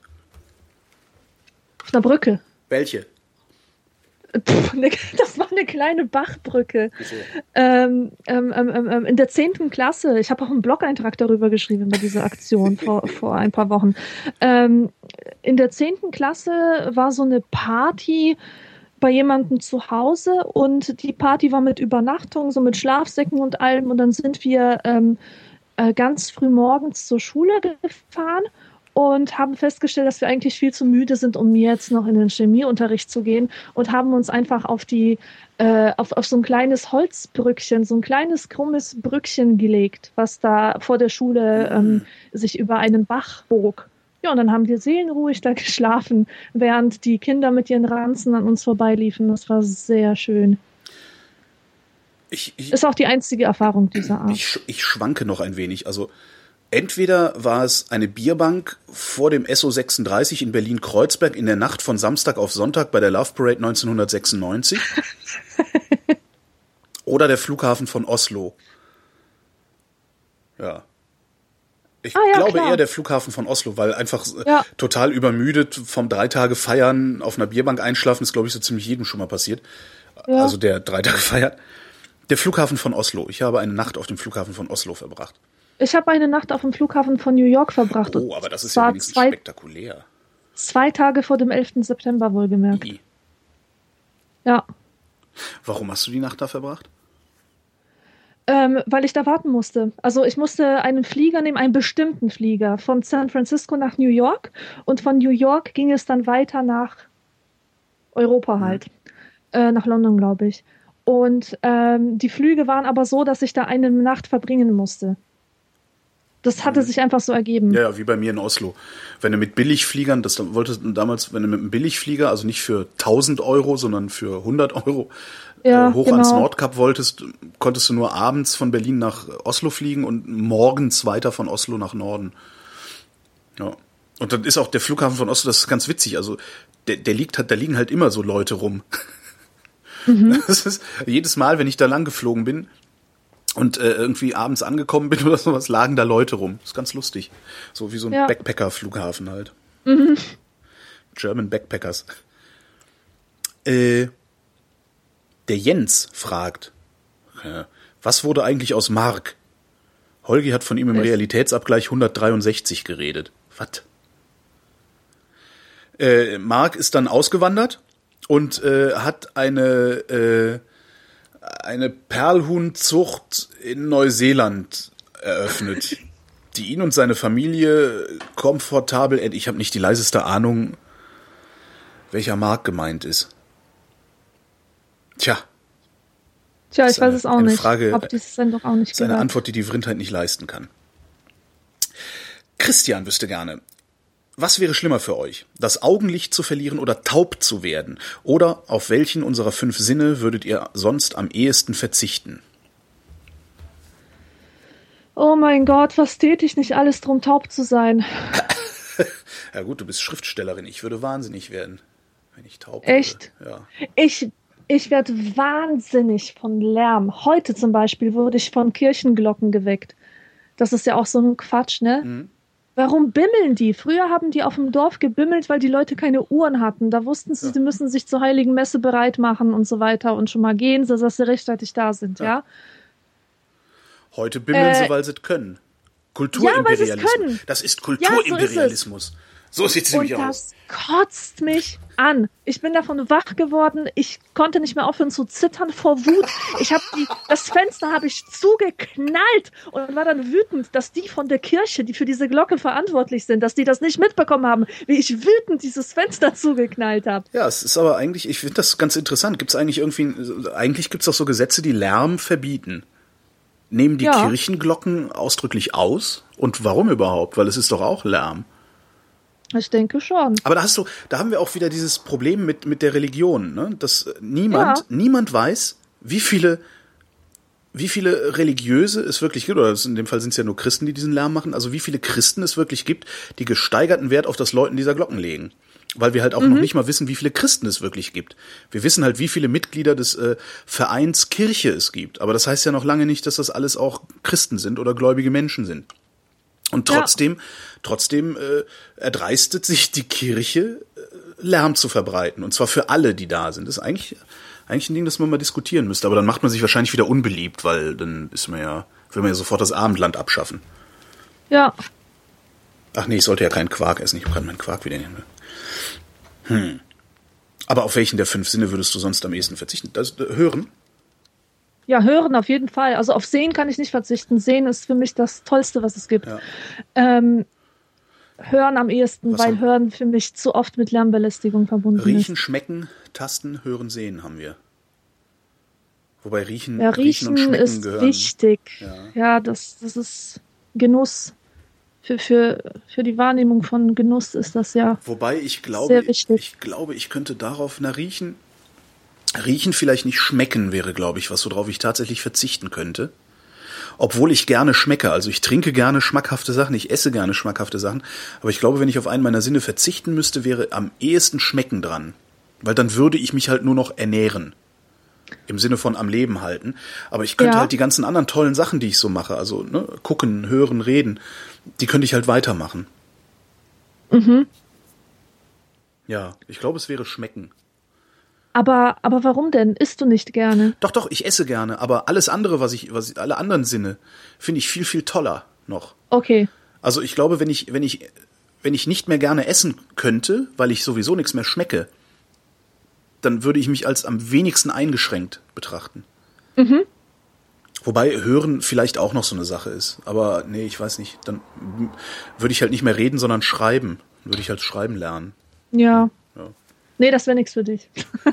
B: Auf einer Brücke.
C: Welche?
B: Pff, ne, (laughs) das war eine kleine Bachbrücke. Ähm, ähm, ähm, ähm, in der zehnten Klasse, ich habe auch einen Blog-Eintrag darüber geschrieben, über diese Aktion vor, (laughs) vor ein paar Wochen. Ähm, in der zehnten Klasse war so eine Party bei jemandem zu Hause und die Party war mit Übernachtung, so mit Schlafsäcken und allem. Und dann sind wir ähm, äh, ganz früh morgens zur Schule gefahren und haben festgestellt, dass wir eigentlich viel zu müde sind, um jetzt noch in den Chemieunterricht zu gehen und haben uns einfach auf die äh, auf, auf so ein kleines Holzbrückchen, so ein kleines krummes Brückchen gelegt, was da vor der Schule ähm, sich über einen Bach bog. Ja, und dann haben wir seelenruhig da (laughs) geschlafen, während die Kinder mit ihren Ranzen an uns vorbeiliefen. Das war sehr schön.
C: Ich, ich,
B: Ist auch die einzige Erfahrung dieser Art.
C: ich, ich schwanke noch ein wenig. Also entweder war es eine Bierbank vor dem SO36 in Berlin-Kreuzberg in der Nacht von Samstag auf Sonntag bei der Love Parade 1996 (laughs) oder der Flughafen von Oslo. Ja. Ich
B: Ah, ja,
C: glaube
B: klar.
C: eher der Flughafen von Oslo, weil einfach
B: Ja.
C: total übermüdet vom drei Tage feiern auf einer Bierbank einschlafen ist, glaube ich, so ziemlich jedem schon mal passiert.
B: Ja.
C: Also der drei Tage feiert. Der Flughafen von Oslo. Ich habe eine Nacht auf dem Flughafen von Oslo verbracht.
B: Ich habe eine Nacht auf dem Flughafen von New York verbracht.
C: Oh, aber das ist ja wenigstens
B: zwei,
C: spektakulär.
B: zwei Tage vor dem 11. September wohlgemerkt.
C: Wie?
B: Ja,
C: Warum hast du die Nacht da verbracht?
B: ähm, weil ich da warten musste. Also ich musste einen Flieger nehmen, einen bestimmten Flieger von San Francisco nach New York und von New York ging es dann weiter nach Europa halt, äh, nach London glaube ich. Und ähm, die Flüge waren aber so, dass ich da eine Nacht verbringen musste. Das hatte sich einfach so ergeben.
C: Ja, ja, wie bei mir in Oslo. Wenn du mit Billigfliegern, das wolltest du damals, wenn du mit einem Billigflieger, also nicht für 1000 Euro, sondern für 100 Euro
B: Ja,
C: äh, hoch
B: genau.
C: ans Nordkap wolltest, konntest du nur abends von Berlin nach Oslo fliegen und morgens weiter von Oslo nach Norden. Ja. Und dann ist auch der Flughafen von Oslo, das ist ganz witzig. Also der, der liegt halt, da liegen halt immer so Leute rum. (laughs)
B: Mhm. (laughs)
C: Das ist jedes Mal, wenn ich da lang geflogen bin und äh, irgendwie abends angekommen bin (laughs) oder sowas, lagen da Leute rum. Das ist ganz lustig. So wie so ein
B: Ja.
C: Backpacker-Flughafen halt. German Backpackers. Äh, der Jens fragt, äh, was wurde eigentlich aus Mark? Holgi hat von ihm im? Realitätsabgleich 163 geredet. Was? Äh, Mark ist dann ausgewandert und äh, hat eine äh, eine Perlhuhnzucht in Neuseeland eröffnet, (laughs) die ihn und seine Familie komfortabel. Ich habe nicht die leiseste Ahnung, welcher Markt gemeint ist. Tja,
B: Tja, ich weiß
C: eine-
B: es auch
C: eine
B: nicht.
C: Frage-
B: Hab dieses Sendung auch nicht
C: das ist eine
B: gehört.
C: Antwort, die die Vrindheit nicht leisten kann. Christian wüsste gerne, was wäre schlimmer für euch? Das Augenlicht zu verlieren oder taub zu werden? Oder auf welchen unserer fünf Sinne würdet ihr sonst am ehesten verzichten?
B: Oh mein Gott, was tät ich nicht alles drum, taub zu sein? (laughs)
C: Ja gut, du bist Schriftstellerin. Ich würde wahnsinnig werden, wenn ich taub
B: Echt?
C: Würde. Ja.
B: Ich, ich werde wahnsinnig von Lärm. Heute zum Beispiel wurde ich von Kirchenglocken geweckt. Das ist ja auch so ein Quatsch, ne?
C: Mhm.
B: Warum bimmeln die? Früher haben die auf dem Dorf gebimmelt, weil die Leute keine Uhren hatten. Da wussten sie,
C: Ja.
B: sie müssen sich zur heiligen Messe bereit machen und so weiter und schon mal gehen, so dass sie rechtzeitig da sind,
C: Ja.
B: ja?
C: Heute bimmeln
B: Äh,
C: sie, weil sie es können.
B: Ja, weil
C: Kulturimperialismus.
B: sie es können.
C: Das ist
B: Ja,
C: Kulturimperialismus. So sieht es nämlich aus.
B: das kotzt mich an. Ich bin davon wach geworden. Ich konnte nicht mehr aufhören zu zittern vor Wut. Ich habe die, das Fenster habe ich zugeknallt und war dann wütend, dass die von der Kirche, die für diese Glocke verantwortlich sind, dass die das nicht mitbekommen haben, wie ich wütend dieses Fenster (laughs) zugeknallt habe.
C: Ja, es ist aber eigentlich, ich finde das ganz interessant. Gibt es eigentlich irgendwie, eigentlich gibt es doch so Gesetze, die Lärm verbieten. Nehmen die
B: Ja.
C: Kirchenglocken ausdrücklich aus? Und warum überhaupt? Weil es ist doch auch Lärm.
B: Ich denke schon.
C: Aber da hast du, da haben wir auch wieder dieses Problem mit, mit der Religion, ne? Dass äh, niemand,
B: Ja.
C: niemand weiß, wie viele, wie viele Religiöse es wirklich gibt, oder in dem Fall sind es ja nur Christen, die diesen Lärm machen, also wie viele Christen es wirklich gibt, die gesteigerten Wert auf das Läuten dieser Glocken legen. Weil wir halt auch noch nicht mal wissen, wie viele Christen es wirklich gibt. Wir wissen halt, wie viele Mitglieder des äh, Vereins Kirche es gibt. Aber das heißt ja noch lange nicht, dass das alles auch Christen sind oder gläubige Menschen sind. Und
B: Ja.
C: trotzdem, trotzdem äh, erdreistet sich die Kirche, äh, Lärm zu verbreiten. Und zwar für alle, die da sind. Das ist eigentlich, eigentlich ein Ding, das man mal diskutieren müsste. Aber dann macht man sich wahrscheinlich wieder unbeliebt, weil dann ist man ja, will man ja sofort das Abendland abschaffen.
B: Ja.
C: Ach nee, ich sollte ja keinen Quark essen. Ich habe gerade meinen Quark wieder nehmen. Hm. Aber auf welchen der fünf Sinne würdest du sonst am ehesten verzichten? Das, äh, hören?
B: Ja, hören auf jeden Fall. Also auf sehen kann ich nicht verzichten. Sehen ist für mich das Tollste, was es gibt.
C: Ja.
B: Ähm, hören am ehesten,
C: Was
B: weil
C: haben-
B: Hören für mich zu oft mit Lärmbelästigung verbunden
C: Riechen,
B: ist.
C: schmecken, tasten, hören, sehen haben wir. Wobei riechen,
B: Ja,
C: riechen und
B: riechen
C: schmecken
B: ist
C: gehören.
B: wichtig.
C: Ja.
B: Ja, das, das ist Genuss. Für, für, für die Wahrnehmung von Genuss ist das ja.
C: Wobei ich glaube, ich, ich glaube, ich könnte darauf na riechen. Riechen vielleicht nicht schmecken wäre, glaube ich, was worauf ich tatsächlich verzichten könnte. Obwohl ich gerne schmecke, also ich trinke gerne schmackhafte Sachen, ich esse gerne schmackhafte Sachen, aber ich glaube, wenn ich auf einen meiner Sinne verzichten müsste, wäre am ehesten Schmecken dran, weil dann würde ich mich halt nur noch ernähren. Im Sinne von am Leben halten. Aber ich könnte
B: Ja.
C: halt die ganzen anderen tollen Sachen, die ich so mache, also ne, gucken, hören, reden, die könnte ich halt weitermachen. Ja, ich glaube, es wäre schmecken.
B: Aber, aber warum denn? Isst du nicht gerne?
C: Doch, doch, ich esse gerne, aber alles andere, was ich, was ich, alle anderen Sinne, finde ich viel, viel toller noch.
B: Okay.
C: Also ich glaube, wenn ich, wenn ich, wenn ich nicht mehr gerne essen könnte, weil ich sowieso nichts mehr schmecke, dann würde ich mich als am wenigsten eingeschränkt betrachten. Wobei Hören vielleicht auch noch so eine Sache ist. Aber nee, ich weiß nicht. Dann würde ich halt nicht mehr reden, sondern schreiben. Würde ich halt schreiben lernen.
B: Ja. Nee, das wäre nichts für dich.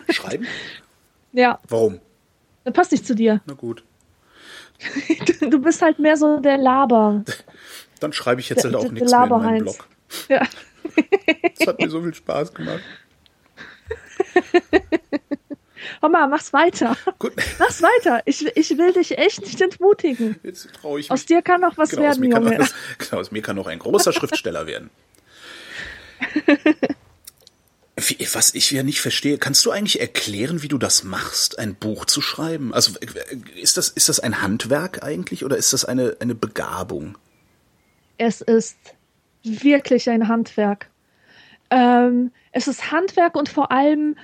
C: Schreiben? (laughs)
B: ja,
C: Warum?
B: das passt nicht zu dir.
C: Na gut. (laughs)
B: Du bist halt mehr so der Laber. (laughs)
C: Dann schreibe ich jetzt
B: Der-
C: halt auch nichts mehr in meinen. Blog.
B: Ja.
C: Das hat mir so viel Spaß gemacht.
B: Mama, mach's weiter.
C: Gut,
B: Mach's weiter. Ich, ich will dich echt nicht entmutigen.
C: jetzt traue ich mich.
B: Aus dir kann noch was
C: genau,
B: werden, Junge.
C: aus, genau, aus mir kann noch ein großer Schriftsteller werden. Was ich ja nicht verstehe, kannst du eigentlich erklären, wie du das machst, ein Buch zu schreiben? Also ist das, ist das ein Handwerk eigentlich oder ist das eine, eine Begabung?
B: Es ist wirklich ein Handwerk. Ähm, es ist Handwerk und vor allem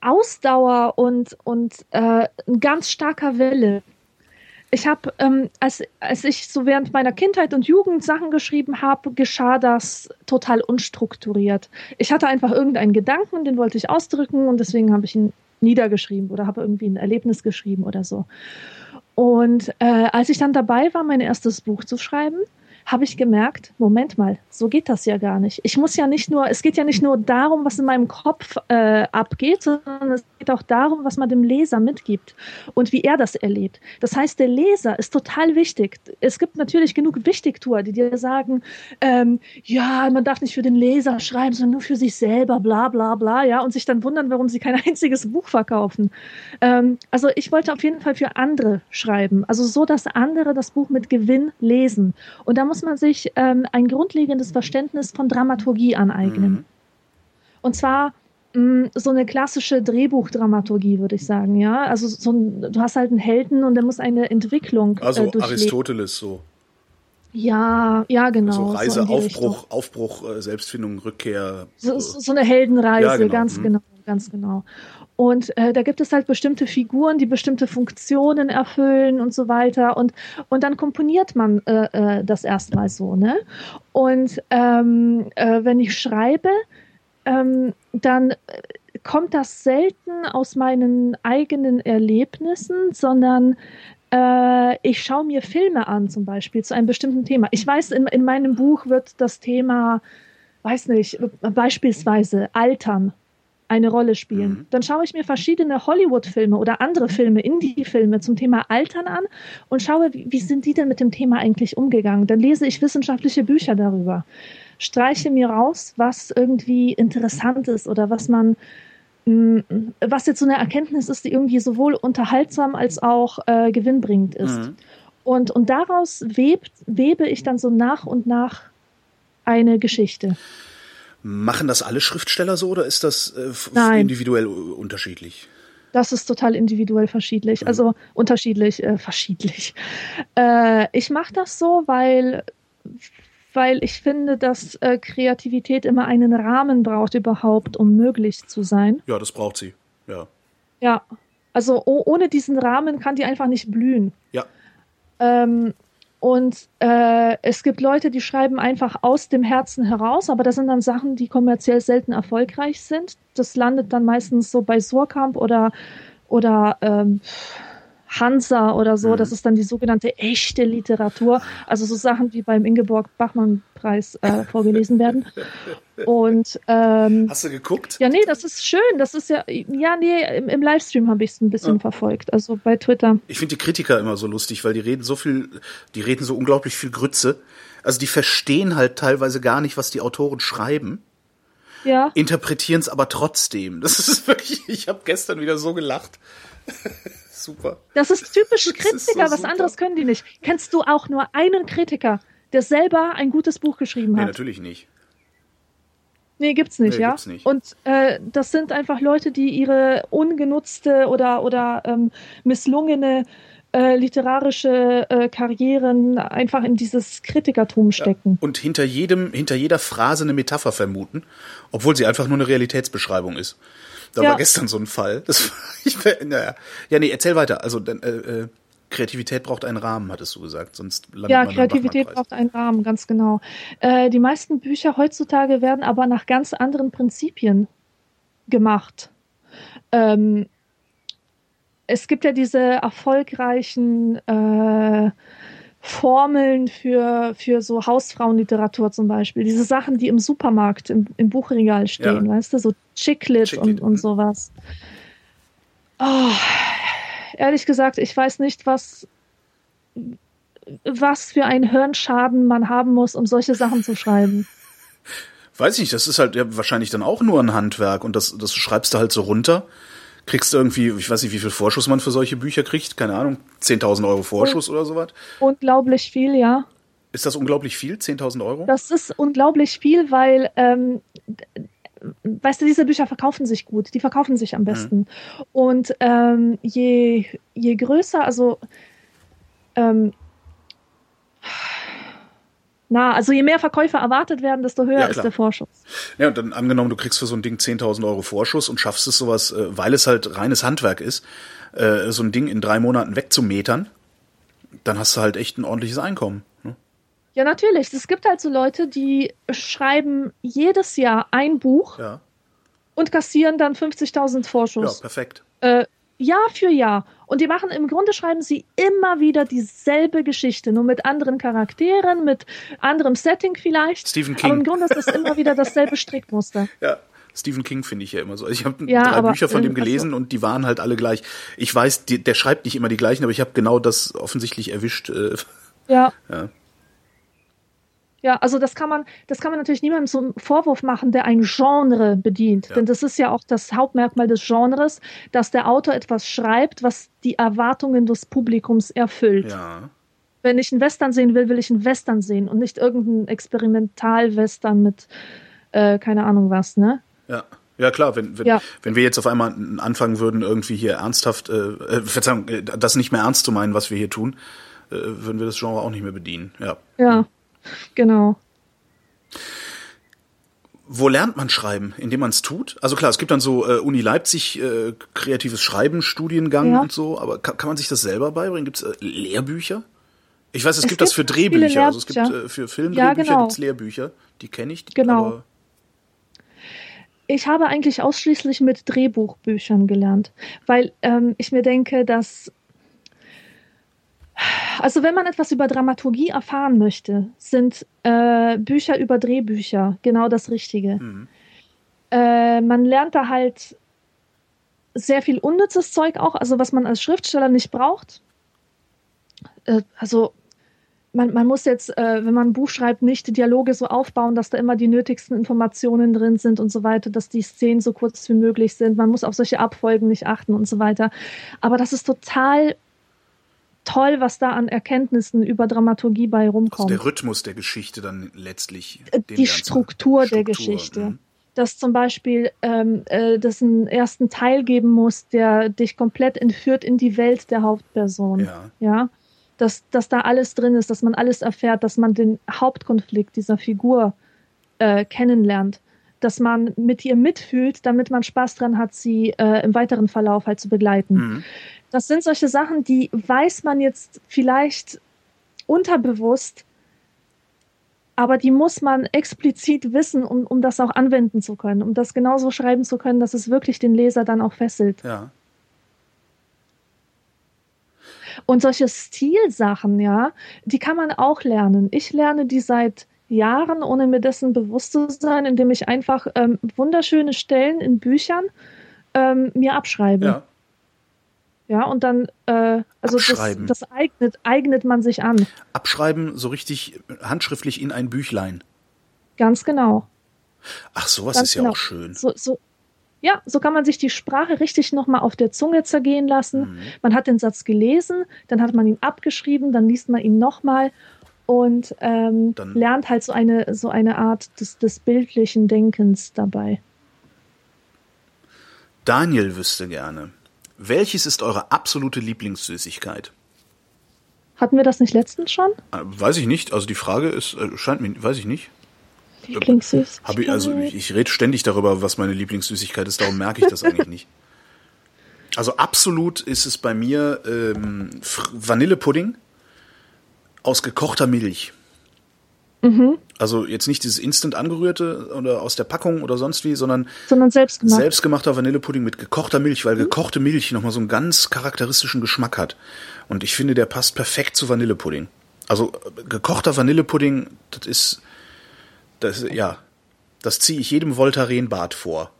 B: Ausdauer und, und äh, ein ganz starker Wille. Ich habe, ähm, als, als ich so während meiner Kindheit und Jugend Sachen geschrieben habe, geschah das total unstrukturiert. Ich hatte einfach irgendeinen Gedanken, den wollte ich ausdrücken und deswegen habe ich ihn niedergeschrieben oder habe irgendwie ein Erlebnis geschrieben oder so. Und äh, als ich dann dabei war, mein erstes Buch zu schreiben, habe ich gemerkt, Moment mal, so geht das ja gar nicht. Ich muss ja nicht nur, es geht ja nicht nur darum, was in meinem Kopf äh, abgeht, sondern es geht auch darum, was man dem Leser mitgibt und wie er das erlebt. Das heißt, der Leser ist total wichtig. Es gibt natürlich genug Wichtigtour, die dir sagen, ähm, ja, man darf nicht für den Leser schreiben, sondern nur für sich selber, bla bla bla, ja, und sich dann wundern, warum sie kein (laughs) einziges Buch verkaufen. Ähm, also ich wollte auf jeden Fall für andere schreiben, also so, dass andere das Buch mit Gewinn lesen. Und da muss man sich ähm, ein grundlegendes Verständnis von Dramaturgie aneignen. Mhm. Und zwar mh, mm, so eine klassische Drehbuchdramaturgie, würde ich sagen, ja. Also so ein, du hast halt einen Helden und der muss eine Entwicklung.
C: Also äh, Aristoteles so.
B: Ja, ja, genau.
C: So Reise, so Aufbruch, Aufbruch, äh, Selbstfindung, Rückkehr.
B: So, so eine Heldenreise, ja, genau. ganz mhm. genau, ganz genau. Und äh, da gibt es halt bestimmte Figuren, die bestimmte Funktionen erfüllen und so weiter. Und, und dann komponiert man äh, äh, das erstmal so. Ne? Und ähm, äh, wenn ich schreibe, ähm, dann kommt das selten aus meinen eigenen Erlebnissen, sondern äh, ich schaue mir Filme an, zum Beispiel zu einem bestimmten Thema. Ich weiß, in, in meinem Buch wird das Thema, weiß nicht, beispielsweise Altern eine Rolle spielen. Mhm. Dann schaue ich mir verschiedene Hollywood-Filme oder andere Filme, Indie-Filme zum Thema Altern an und schaue, wie, wie sind die denn mit dem Thema eigentlich umgegangen. Dann lese ich wissenschaftliche Bücher darüber, streiche mir raus, was irgendwie interessant ist oder was man mm, was jetzt so eine Erkenntnis ist, die irgendwie sowohl unterhaltsam als auch äh, gewinnbringend ist. Mhm. Und, und daraus webt, webe ich dann so nach und nach eine Geschichte.
C: Machen das alle Schriftsteller so oder ist das äh, individuell unterschiedlich?
B: Das ist total individuell verschiedlich, mhm. also unterschiedlich, äh, verschiedlich. Äh, ich mache das so, weil, weil ich finde, dass äh, Kreativität immer einen Rahmen braucht überhaupt, um möglich zu sein.
C: Ja, das braucht sie, ja.
B: Ja, also oh, ohne diesen Rahmen kann die einfach nicht blühen.
C: Ja.
B: Ähm, und äh, es gibt Leute, die schreiben einfach aus dem Herzen heraus, aber das sind dann Sachen, die kommerziell selten erfolgreich sind. Das landet dann meistens so bei Surkamp oder, oder ähm, Hansa oder so. Mhm. Das ist dann die sogenannte echte Literatur. Also so Sachen, die beim Ingeborg-Bachmann-Preis äh, vorgelesen werden. Und ähm,
C: hast du geguckt?
B: Ja, nee, das ist schön. Das ist ja, ja, nee, im, im Livestream habe ich es ein bisschen ja. verfolgt. Also bei Twitter.
C: Ich finde die Kritiker immer so lustig, weil die reden so viel, die reden so unglaublich viel Grütze. Also die verstehen halt teilweise gar nicht, was die Autoren schreiben.
B: Ja.
C: Interpretieren es aber trotzdem. Das ist wirklich, ich habe gestern wieder so gelacht super.
B: Das ist typisch (laughs) Kritiker, ist so was anderes können die nicht. Kennst du auch nur einen Kritiker, der selber ein gutes Buch geschrieben hat?
C: Nee, natürlich nicht.
B: Nee, gibt's nicht, nee, ja. Gibt's nicht. Und äh, das sind einfach Leute, die ihre ungenutzte oder, oder ähm, misslungene äh, literarische äh, Karrieren einfach in dieses Kritikertum stecken.
C: Ja. Und hinter jedem, hinter jeder Phrase eine Metapher vermuten, obwohl sie einfach nur eine Realitätsbeschreibung ist. Da ja. war gestern so ein Fall. Das (laughs) ich, naja. Ja, nee, erzähl weiter. Also äh, äh, Kreativität braucht einen Rahmen, hattest du gesagt, sonst landet
B: Ja, Kreativität braucht einen Rahmen, ganz genau. Äh, die meisten Bücher heutzutage werden aber nach ganz anderen Prinzipien gemacht. Ähm, es gibt ja diese erfolgreichen äh, Formeln für, für so Hausfrauenliteratur zum Beispiel. Diese Sachen, die im Supermarkt, im, im Buchregal stehen, ja. weißt du, so Chicklit, Chicklit und, und sowas. Oh, ehrlich gesagt, ich weiß nicht, was, was für einen Hirnschaden man haben muss, um solche Sachen zu schreiben.
C: Weiß ich nicht, das ist halt ja wahrscheinlich dann auch nur ein Handwerk und das, das schreibst du halt so runter kriegst du irgendwie, ich weiß nicht, wie viel Vorschuss man für solche Bücher kriegt, keine Ahnung, 10.000 Euro Vorschuss und, oder sowas?
B: Unglaublich viel, ja.
C: Ist das unglaublich viel, 10.000 Euro?
B: Das ist unglaublich viel, weil, ähm, weißt du, diese Bücher verkaufen sich gut, die verkaufen sich am besten. Mhm. Und ähm, je, je größer, also ähm, na, also je mehr Verkäufe erwartet werden, desto höher ja, ist der Vorschuss.
C: Ja, und dann angenommen, du kriegst für so ein Ding 10.000 Euro Vorschuss und schaffst es sowas, äh, weil es halt reines Handwerk ist, äh, so ein Ding in drei Monaten wegzumetern, dann hast du halt echt ein ordentliches Einkommen. Ne?
B: Ja, natürlich. Es gibt halt so Leute, die schreiben jedes Jahr ein Buch
C: ja.
B: und kassieren dann 50.000 Vorschuss.
C: Ja, perfekt.
B: Äh, Jahr für Jahr. Und die machen im Grunde schreiben sie immer wieder dieselbe Geschichte, nur mit anderen Charakteren, mit anderem Setting vielleicht.
C: Stephen King.
B: Aber im Grunde ist es immer wieder dasselbe (laughs) Strickmuster.
C: Ja. Stephen King finde ich ja immer so. Also ich habe
B: Ja,
C: drei
B: aber,
C: Bücher von dem gelesen
B: also-
C: und die waren halt alle gleich. Ich weiß, die, der schreibt nicht immer die gleichen, aber ich habe genau das offensichtlich erwischt. Äh,
B: Ja. (laughs)
C: Ja.
B: Ja, also das kann man, das kann man natürlich niemandem zum Vorwurf machen, der ein Genre bedient.
C: Ja.
B: Denn das ist ja auch das Hauptmerkmal des Genres, dass der Autor etwas schreibt, was die Erwartungen des Publikums erfüllt.
C: ja.
B: Wenn ich einen Western sehen will, will ich einen Western sehen und nicht irgendeinen Experimental-Western mit äh, keine Ahnung was, ne?
C: Ja. Ja klar, wenn, wenn,
B: Ja.
C: wenn wir jetzt auf einmal anfangen würden, irgendwie hier ernsthaft, äh, äh, Verzeihung, äh, das nicht mehr ernst zu meinen, was wir hier tun, äh, würden wir das Genre auch nicht mehr bedienen. Ja.
B: Ja, genau.
C: Wo lernt man schreiben? Indem man es tut? Also klar, es gibt dann so äh, Uni Leipzig äh, kreatives Schreiben, Studiengang
B: Ja.
C: und so, aber kann, kann man sich das selber beibringen? Gibt es äh, Lehrbücher? Ich weiß, es,
B: Es
C: gibt das
B: gibt
C: für
B: viele
C: Drehbücher. Also es gibt äh, für Filmdrehbücher
B: Ja, genau.
C: gibt's Lehrbücher. Die kenne ich.
B: Genau. Ich habe eigentlich ausschließlich mit Drehbuchbüchern gelernt, weil ähm, ich mir denke, dass also wenn man etwas über Dramaturgie erfahren möchte, sind äh, Bücher über Drehbücher genau das Richtige.
C: Mhm.
B: Äh, man lernt da halt sehr viel unnützes Zeug auch, also was man als Schriftsteller nicht braucht. Äh, also man, man muss jetzt, äh, wenn man ein Buch schreibt, nicht die Dialoge so aufbauen, dass da immer die nötigsten Informationen drin sind und so weiter, dass die Szenen so kurz wie möglich sind. Man muss auf solche Abfolgen nicht achten und so weiter. Aber das ist total toll, was da an Erkenntnissen über Dramaturgie bei
C: also
B: rumkommt.
C: der Rhythmus der Geschichte dann letztlich.
B: Äh, die
C: du.
B: Struktur, der
C: Struktur,
B: Geschichte.
C: mhm.
B: Dass zum Beispiel ähm, äh, das einen ersten Teil geben muss, der dich komplett entführt in die Welt der Hauptperson.
C: Ja.
B: ja? Dass, dass da alles drin ist, dass man alles erfährt, dass man den Hauptkonflikt dieser Figur äh, kennenlernt, dass man mit ihr mitfühlt, damit man Spaß dran hat, sie äh, im weiteren Verlauf halt zu begleiten.
C: Mhm.
B: Das sind solche Sachen, die weiß man jetzt vielleicht unterbewusst, aber die muss man explizit wissen, um, um das auch anwenden zu können, um das genauso schreiben zu können, dass es wirklich den Leser dann auch fesselt.
C: Ja.
B: Und solche Stilsachen, ja, die kann man auch lernen. Ich lerne die seit Jahren, ohne mir dessen bewusst zu sein, indem ich einfach ähm, wunderschöne Stellen in Büchern ähm, mir abschreibe.
C: Ja.
B: Ja, und dann, äh, also das, das eignet, eignet man sich an.
C: Abschreiben so richtig handschriftlich in ein Büchlein.
B: Ganz genau.
C: Ach, sowas
B: Ganz
C: ist ja
B: genau.
C: auch schön.
B: So, so, ja, so kann man sich die Sprache richtig nochmal auf der Zunge zergehen lassen.
C: Mhm.
B: Man hat den Satz gelesen, dann hat man ihn abgeschrieben, dann liest man ihn nochmal und ähm, lernt halt so eine, so eine Art des, des bildlichen Denkens dabei.
C: Daniel wüsste gerne. Welches ist eure absolute Lieblingssüßigkeit?
B: Hatten wir das nicht letztens schon?
C: Äh, Weiß ich nicht. Also die Frage ist, äh, scheint mir, weiß ich nicht.
B: Lieblingssüßigkeit?
C: Habe ich, also ich, ich rede ständig darüber, was meine Lieblingssüßigkeit ist, darum merke ich das eigentlich nicht. (laughs) Also absolut ist es bei mir ähm, Vanillepudding aus gekochter Milch. Also jetzt nicht dieses instant angerührte oder aus der Packung oder sonst wie, sondern
B: Sondern selbst gemacht.
C: selbstgemachter Vanillepudding mit gekochter Milch, weil gekochte Milch nochmal so einen ganz charakteristischen Geschmack hat. Und ich finde, der passt perfekt zu Vanillepudding. Also äh, gekochter Vanillepudding, das ist, das ist, ja, das ziehe ich jedem Voltaren-Bad vor.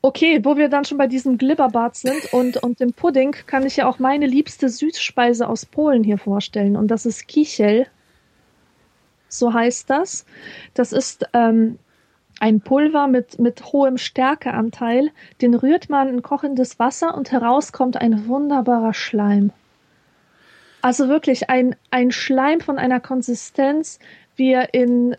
B: Okay, wo wir dann schon bei diesem Glibberbad sind und, und dem Pudding, kann ich ja auch meine liebste Süßspeise aus Polen hier vorstellen. Und das ist Kichel. So heißt das. Das ist ähm, ein Pulver mit, mit hohem Stärkeanteil. Den rührt man in kochendes Wasser und heraus kommt ein wunderbarer Schleim. Also wirklich ein, ein Schleim von einer Konsistenz, wie er in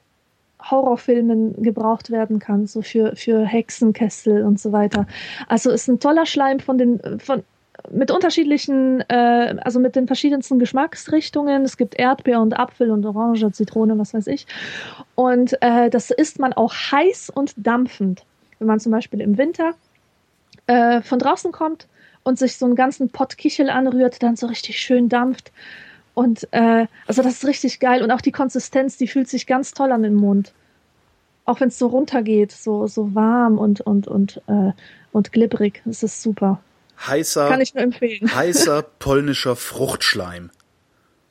B: Horrorfilmen gebraucht werden kann, so für, für Hexenkessel und so weiter. Also ist ein toller Schleim von den, von, mit unterschiedlichen, äh, also mit den verschiedensten Geschmacksrichtungen. Es gibt Erdbeer und Apfel und Orange, Zitrone, was weiß ich. Und äh, das isst man auch heiß und dampfend. Wenn man zum Beispiel im Winter äh, von draußen kommt und sich so einen ganzen Pott Kichel anrührt, dann so richtig schön dampft. Und äh, also das ist richtig geil. Und auch die Konsistenz, die fühlt sich ganz toll an den Mund. Auch wenn es so runtergeht, so, so warm und, und, und, äh, und glibberig. Das ist super.
C: Heißer,
B: Kann ich nur empfehlen. (laughs)
C: heißer polnischer Fruchtschleim.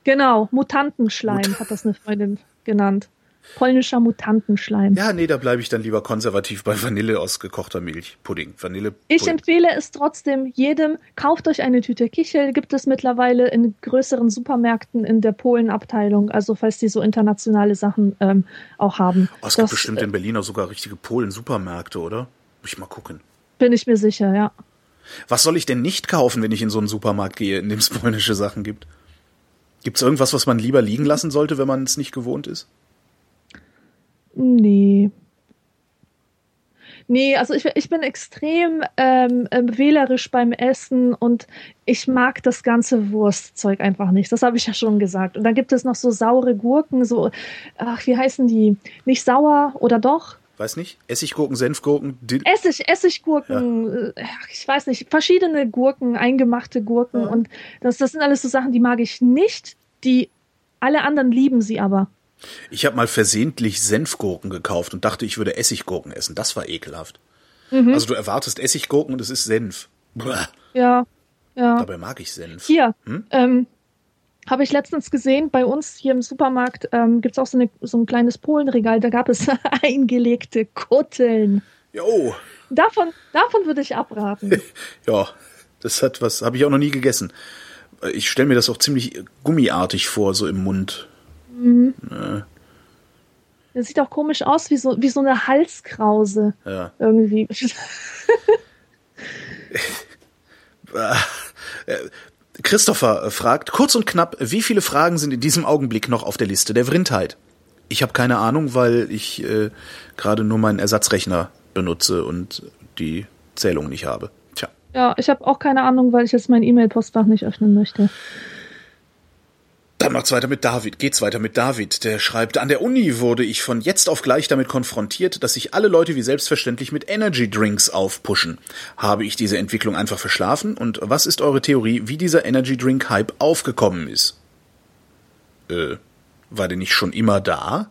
B: Genau, Mutantenschleim hat das eine Freundin genannt. Polnischer Mutantenschleim.
C: Ja, nee, da bleibe ich dann lieber konservativ bei Vanille aus gekochter Milch. Pudding. Vanille.
B: Ich
C: Pudding.
B: empfehle es trotzdem jedem, kauft euch eine Tüte Kichel, gibt es mittlerweile in größeren Supermärkten in der Polenabteilung, also falls die so internationale Sachen ähm, auch haben.
C: Oh, es gibt
B: das
C: bestimmt in Berlin auch sogar richtige Polen-Supermärkte, oder? Muss ich mal gucken.
B: bin ich mir sicher, ja.
C: Was soll ich denn nicht kaufen, wenn ich in so einen Supermarkt gehe, in dem es polnische Sachen gibt? Gibt es irgendwas, was man lieber liegen lassen sollte, wenn man es nicht gewohnt ist?
B: Nee. Nee, also ich, ich bin extrem ähm, ähm, wählerisch beim Essen und ich mag das ganze Wurstzeug einfach nicht. Das habe ich ja schon gesagt. Und dann gibt es noch so saure Gurken, so, ach, wie heißen die? Nicht sauer oder doch?
C: Weiß nicht. Essiggurken, Senfgurken, Dill.
B: Essig, Essiggurken, äh, ach, ich weiß nicht, verschiedene Gurken, eingemachte Gurken und das, das sind alles so Sachen, die mag ich nicht. Die alle anderen lieben sie aber.
C: Ich habe mal versehentlich Senfgurken gekauft und dachte, ich würde Essiggurken essen. Das war ekelhaft.
B: Mhm.
C: Also du erwartest Essiggurken und es ist Senf. Bäh.
B: Ja, ja.
C: Dabei mag ich Senf.
B: Hier,
C: Hm?
B: ähm, habe ich letztens gesehen, bei uns hier im Supermarkt ähm, gibt es auch so, eine, so ein kleines Polenregal, da gab es (laughs) eingelegte Kutteln.
C: Jo,
B: Davon, davon würde ich abraten. (laughs)
C: ja, das hat was, habe ich auch noch nie gegessen. Ich stelle mir das auch ziemlich gummiartig vor, so im Mund.
B: Das sieht auch komisch aus, wie so, wie so eine Halskrause
C: Ja.
B: irgendwie. (laughs)
C: Christopher äh, fragt, kurz und knapp, wie viele Fragen sind in diesem Augenblick noch auf der Liste der Vrindheit? Ich habe keine Ahnung, weil ich äh, gerade nur meinen Ersatzrechner benutze und die Zählung nicht habe. Tja.
B: Ja, ich habe auch keine Ahnung, weil ich jetzt mein E-Mail-Postfach nicht öffnen möchte.
C: Dann macht's weiter mit David. Geht's weiter mit David. Der schreibt, an der Uni wurde ich von jetzt auf gleich damit konfrontiert, dass sich alle Leute wie selbstverständlich mit Energy Drinks aufpushen. Habe ich diese Entwicklung einfach verschlafen? Und was ist eure Theorie, wie dieser Energy Drink Hype aufgekommen ist? Äh, war der nicht schon immer da?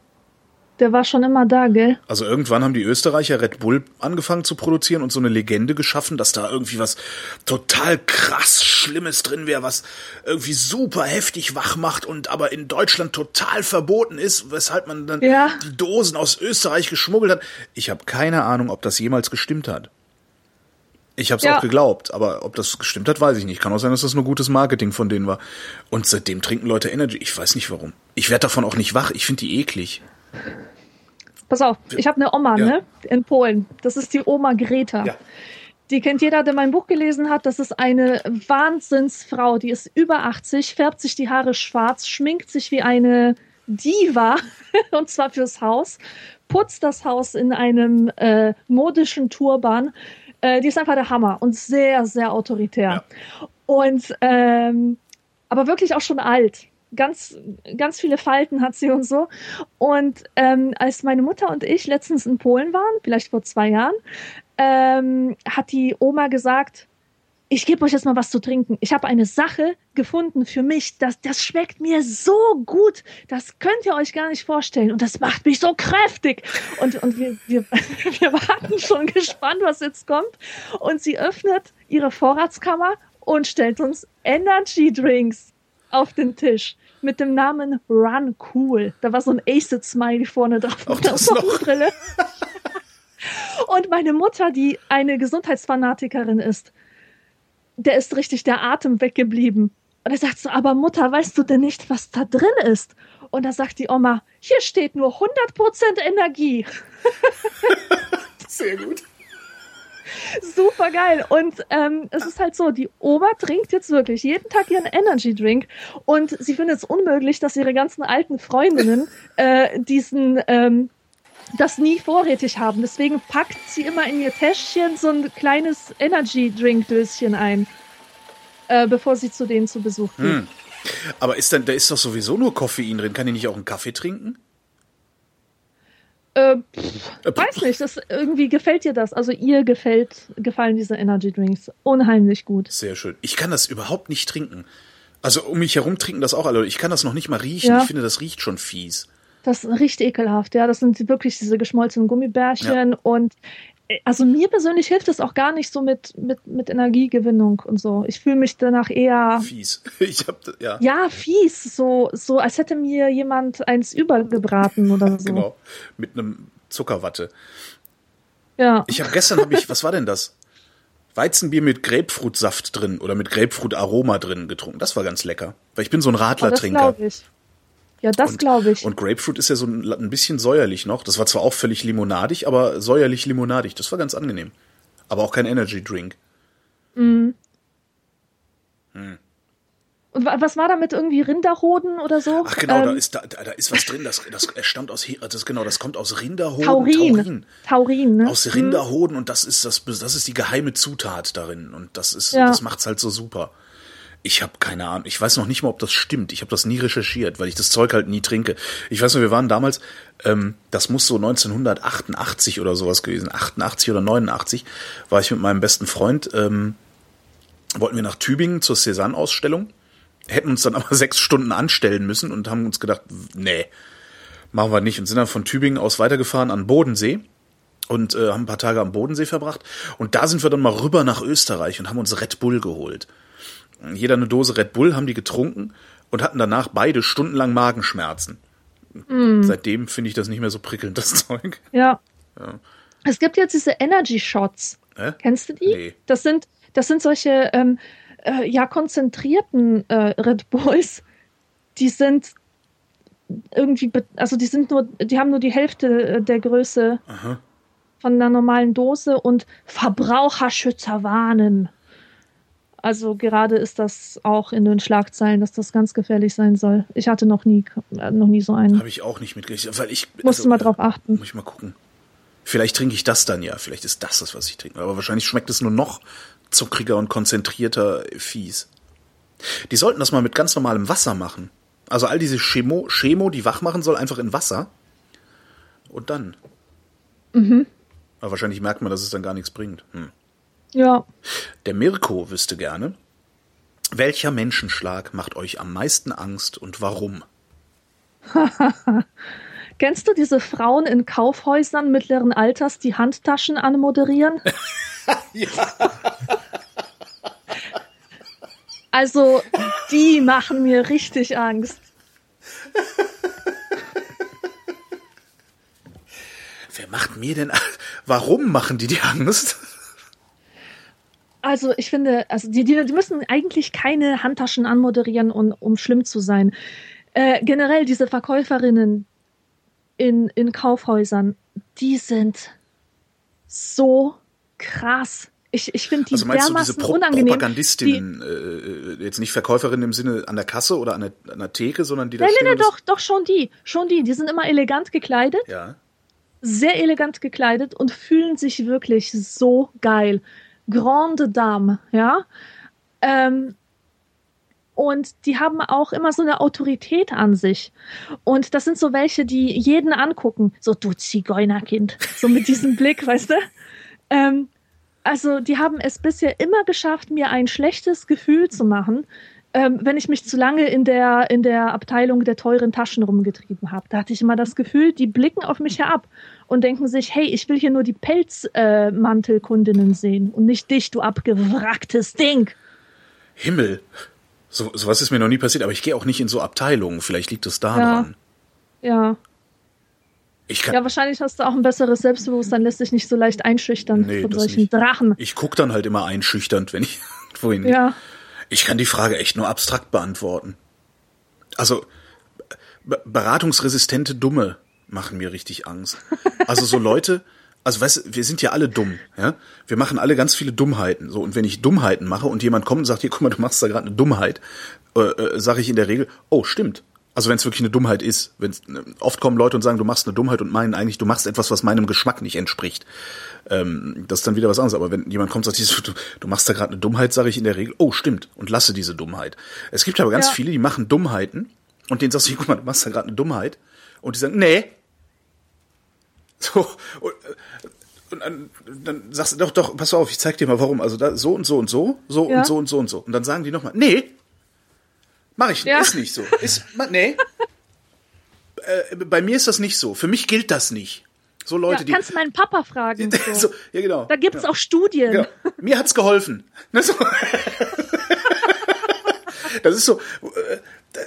B: Der war schon immer da, gell?
C: Also irgendwann haben die Österreicher Red Bull angefangen zu produzieren und so eine Legende geschaffen, dass da irgendwie was total krass Schlimmes drin wäre, was irgendwie super heftig wach macht und aber in Deutschland total verboten ist, weshalb man dann
B: Ja.
C: die Dosen aus Österreich geschmuggelt hat. Ich habe keine Ahnung, ob das jemals gestimmt hat. Ich habe es
B: Ja.
C: auch geglaubt, aber ob das gestimmt hat, weiß ich nicht. Kann auch sein, dass das nur gutes Marketing von denen war. Und seitdem trinken Leute Energy. Ich weiß nicht warum. Ich werde davon auch nicht wach. Ich finde die eklig.
B: Pass auf, ich habe eine Oma,
C: Ja.
B: ne? In Polen. Das ist die Oma Greta.
C: Ja.
B: Die kennt jeder, der mein Buch gelesen hat. Das ist eine Wahnsinnsfrau. Die ist über 80, färbt sich die Haare schwarz, schminkt sich wie eine Diva, (laughs) und zwar fürs Haus, putzt das Haus in einem äh, modischen Turban. Äh, die ist einfach der Hammer und sehr, sehr autoritär. Und ähm, aber wirklich auch schon alt. Ganz, ganz viele Falten hat sie und so. Und ähm, als meine Mutter und ich letztens in Polen waren, vielleicht vor zwei Jahren, ähm, hat die Oma gesagt, ich gebe euch jetzt mal was zu trinken. Ich habe eine Sache gefunden für mich, das, das schmeckt mir so gut. Das könnt ihr euch gar nicht vorstellen. Und das macht mich so kräftig. Und, und wir, wir, (laughs) wir warten schon gespannt, was jetzt kommt. Und sie öffnet ihre Vorratskammer und stellt uns Energy Drinks auf den Tisch mit dem Namen Run Cool. Da war so ein Acid Smiley vorne drauf
C: Auch
B: mit der. Sonnenbrille. (laughs) Und meine Mutter, die eine Gesundheitsfanatikerin ist, der ist richtig der Atem weggeblieben. Und er sagt so, aber Mutter, weißt du denn nicht, was da drin ist? Und da sagt die Oma, hier steht nur 100% Energie. (laughs)
C: Sehr gut. (laughs)
B: Super geil. Und ähm, es ist halt so, die Oma trinkt jetzt wirklich jeden Tag ihren Energy Drink und sie findet es unmöglich, dass ihre ganzen alten Freundinnen (laughs) äh, diesen ähm, das nie vorrätig haben. Deswegen packt sie immer in ihr Täschchen so ein kleines Energy Drink Döschen ein, äh, bevor sie zu denen zu Besuch geht.
C: Hm. Aber ist dann, da ist doch sowieso nur Koffein drin. Kann ich nicht auch einen Kaffee trinken?
B: Äh, pff, weiß nicht, das irgendwie gefällt ihr das. Also ihr gefällt, gefallen diese Energy Drinks unheimlich gut.
C: Sehr schön. Ich kann das überhaupt nicht trinken. Also um mich herum trinken das auch alle. Ich kann das noch nicht mal riechen.
B: Ja.
C: Ich finde, das riecht schon fies.
B: Das riecht ekelhaft, ja. Das sind wirklich diese geschmolzenen Gummibärchen und also mir persönlich hilft es auch gar nicht so mit, mit, mit Energiegewinnung und so. Ich fühle mich danach eher.
C: Fies. (laughs) Ich hab, ja.
B: Ja, fies. So, so als hätte mir jemand eins übergebraten (laughs) oder so.
C: Genau. Mit einem Zuckerwatte.
B: Ja.
C: Ich habe gestern, hab ich, was war denn das? Weizenbier mit Grapefruitsaft drin oder mit Grapefruit-Aroma drin getrunken. Das war ganz lecker. Weil ich bin so ein
B: Oh,
C: Radlertrinker.
B: ich. Ja, das glaube ich.
C: Und Grapefruit ist ja so ein, ein bisschen säuerlich noch. Das war zwar auch völlig limonadig, aber säuerlich limonadig. Das war ganz angenehm. Aber auch kein Energy Drink.
B: Und wa- was war damit irgendwie Rinderhoden oder so?
C: Ach genau, da
B: Ähm,
C: ist da, da da ist was drin. Das, das stammt aus das genau, das kommt aus Rinderhoden.
B: Taurin.
C: Taurin.
B: Taurin, ne?
C: Aus Rinderhoden und das ist das, das ist die geheime Zutat darin und das ist,
B: Ja.
C: das macht's halt so super. Ich habe keine Ahnung. Ich weiß noch nicht mal, ob das stimmt. Ich habe das nie recherchiert, weil ich das Zeug halt nie trinke. Ich weiß nur, wir waren damals, ähm, das muss so 1988 oder sowas gewesen, 88 oder 89, war ich mit meinem besten Freund, ähm, wollten wir nach Tübingen zur Cézanne-Ausstellung, hätten uns dann (laughs) aber sechs Stunden anstellen müssen und haben uns gedacht, nee, machen wir nicht und sind dann von Tübingen aus weitergefahren an Bodensee und äh, haben ein paar Tage am Bodensee verbracht. Und da sind wir dann mal rüber nach Österreich und haben uns Red Bull geholt. Jeder eine Dose Red Bull, haben die getrunken und hatten danach beide stundenlang Magenschmerzen. Seitdem finde ich das nicht mehr so prickelnd, das (laughs) Zeug.
B: Ja. Es gibt jetzt diese Energy Shots.
C: Hä?
B: Kennst du die?
C: Nee.
B: Das sind, das sind solche ähm, äh, ja konzentrierten äh, Red Bulls. Die sind irgendwie, also die sind nur, die haben nur die Hälfte äh, der Größe
C: Aha.
B: von einer normalen Dose und Verbraucherschützer warnen. Also gerade ist das auch in den Schlagzeilen, dass das ganz gefährlich sein soll. Ich hatte noch nie, äh, noch nie so einen.
C: Habe ich auch nicht mitgekriegt, weil ich
B: Musst du mal drauf achten.
C: Muss ich mal gucken. Vielleicht trinke ich das dann ja. Vielleicht ist das das, was ich trinke. Aber wahrscheinlich schmeckt es nur noch zuckriger und konzentrierter fies. Die sollten das mal mit ganz normalem Wasser machen. Also all diese Chemo, Chemo, die wach machen soll, einfach in Wasser. Und dann.
B: Mhm.
C: Aber wahrscheinlich merkt man, dass es dann gar nichts bringt. Hm.
B: Ja.
C: Der Mirko wüsste gerne, welcher Menschenschlag macht euch am meisten Angst und warum? (laughs)
B: Kennst du diese Frauen in Kaufhäusern mittleren Alters, die Handtaschen anmoderieren? (laughs) Also, die machen mir richtig Angst.
C: Wer macht mir denn Warum machen die die Angst?
B: Also, ich finde, also die, die, die müssen eigentlich keine Handtaschen anmoderieren, um, um schlimm zu sein. Äh, generell diese Verkäuferinnen in, in Kaufhäusern, die sind so krass. Ich, ich finde die
C: Also meinst du diese
B: dermaßen
C: Pro
B: unangenehm.
C: Propagandistinnen, äh, jetzt nicht Verkäuferinnen im Sinne an der Kasse oder an der, an der Theke, sondern die da
B: Nein, nein, nein, doch, doch schon die, schon die. Die sind immer elegant gekleidet,
C: Ja.
B: sehr elegant gekleidet und fühlen sich wirklich so geil. Grande Dame, ja. Ähm, und die haben auch immer so eine Autorität an sich. Und das sind so welche, die jeden angucken. So, du Zigeunerkind. So mit diesem (laughs) Blick, weißt du? Ähm, also, die haben es bisher immer geschafft, mir ein schlechtes Gefühl zu machen, ähm, wenn ich mich zu lange in der, in der Abteilung der teuren Taschen rumgetrieben habe. Da hatte ich immer das Gefühl, die blicken auf mich herab und denken sich, hey, ich will hier nur die Pelzmantelkundinnen äh, sehen und nicht dich, du abgewracktes Ding.
C: Himmel. So, sowas ist mir noch nie passiert, aber ich gehe auch nicht in so Abteilungen. Vielleicht liegt es daran.
B: Ja.
C: Ich kann,
B: Ja, wahrscheinlich hast du auch ein besseres Selbstbewusstsein, lässt dich nicht so leicht einschüchtern
C: Nee,
B: von solchen
C: nicht.
B: Drachen.
C: ich guck dann halt immer einschüchternd, wenn ich (laughs) wohin gehe. Ich kann die Frage echt nur abstrakt beantworten. Also, be- beratungsresistente Dumme machen mir richtig Angst. Also so Leute, also weißt wir sind ja alle dumm, ja? Wir machen alle ganz viele Dummheiten. So, und wenn ich Dummheiten mache und jemand kommt und sagt, hier, guck mal, du machst da gerade eine Dummheit, äh, äh, sage ich in der Regel, oh, stimmt. Also wenn es wirklich eine Dummheit ist, wenn oft kommen Leute und sagen, du machst eine Dummheit und meinen eigentlich, du machst etwas, was meinem Geschmack nicht entspricht. Ähm, das ist dann wieder was anderes. Aber wenn jemand kommt und sagt, (laughs) du, du machst da gerade eine Dummheit, sage ich in der Regel, oh, stimmt, und lasse diese Dummheit. Es gibt aber ganz
B: Ja.
C: viele, die machen Dummheiten und denen sagst du, guck mal, du machst da gerade eine Dummheit. Und die sagen, nee. (laughs) So, und, äh, und dann, dann sagst du, doch, doch, pass auf, ich zeig dir mal warum. Also da, so und so und so, so
B: Ja.
C: und so und so und so. Und dann sagen die nochmal, nee, mach ich,
B: Ja.
C: ist nicht so. Ist, nee. Äh, bei mir ist das nicht so. Für mich gilt das nicht. So Leute,
B: ja,
C: die.
B: kannst meinen Papa fragen. (laughs) So.
C: so, ja, genau.
B: Da gibt's
C: ja.
B: auch Studien.
C: Ja. Mir hat's geholfen. Ne. (laughs) Das ist so, äh,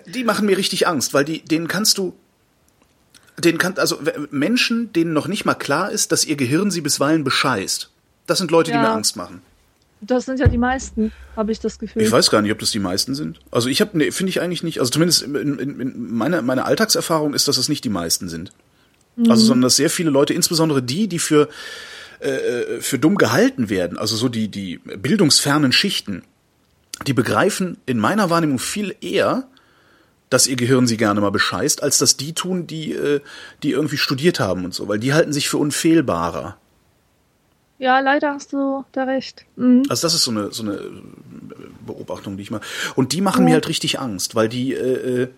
C: die machen mir richtig Angst, weil die, denen kannst du, denen kann, also Menschen, denen noch nicht mal klar ist, dass ihr Gehirn sie bisweilen bescheißt. Das sind Leute, die mir Angst machen.
B: Das sind ja die meisten, habe ich das Gefühl.
C: Ich weiß gar nicht, ob das die meisten sind. Also ich habe, nee, finde ich eigentlich nicht. Also zumindest in, in, in meiner meine Alltagserfahrung ist, dass es nicht die meisten sind. Also sondern dass sehr viele Leute, insbesondere die, die für äh, für dumm gehalten werden, also so die die bildungsfernen Schichten, die begreifen in meiner Wahrnehmung viel eher, dass ihr Gehirn sie gerne mal bescheißt, als dass die tun, die äh, die irgendwie studiert haben und so, weil die halten sich für unfehlbarer.
B: Ja, leider hast du da recht. Mhm.
C: Also das ist so eine so eine Beobachtung, die ich mal. Und die machen mir halt richtig Angst, weil die äh, äh,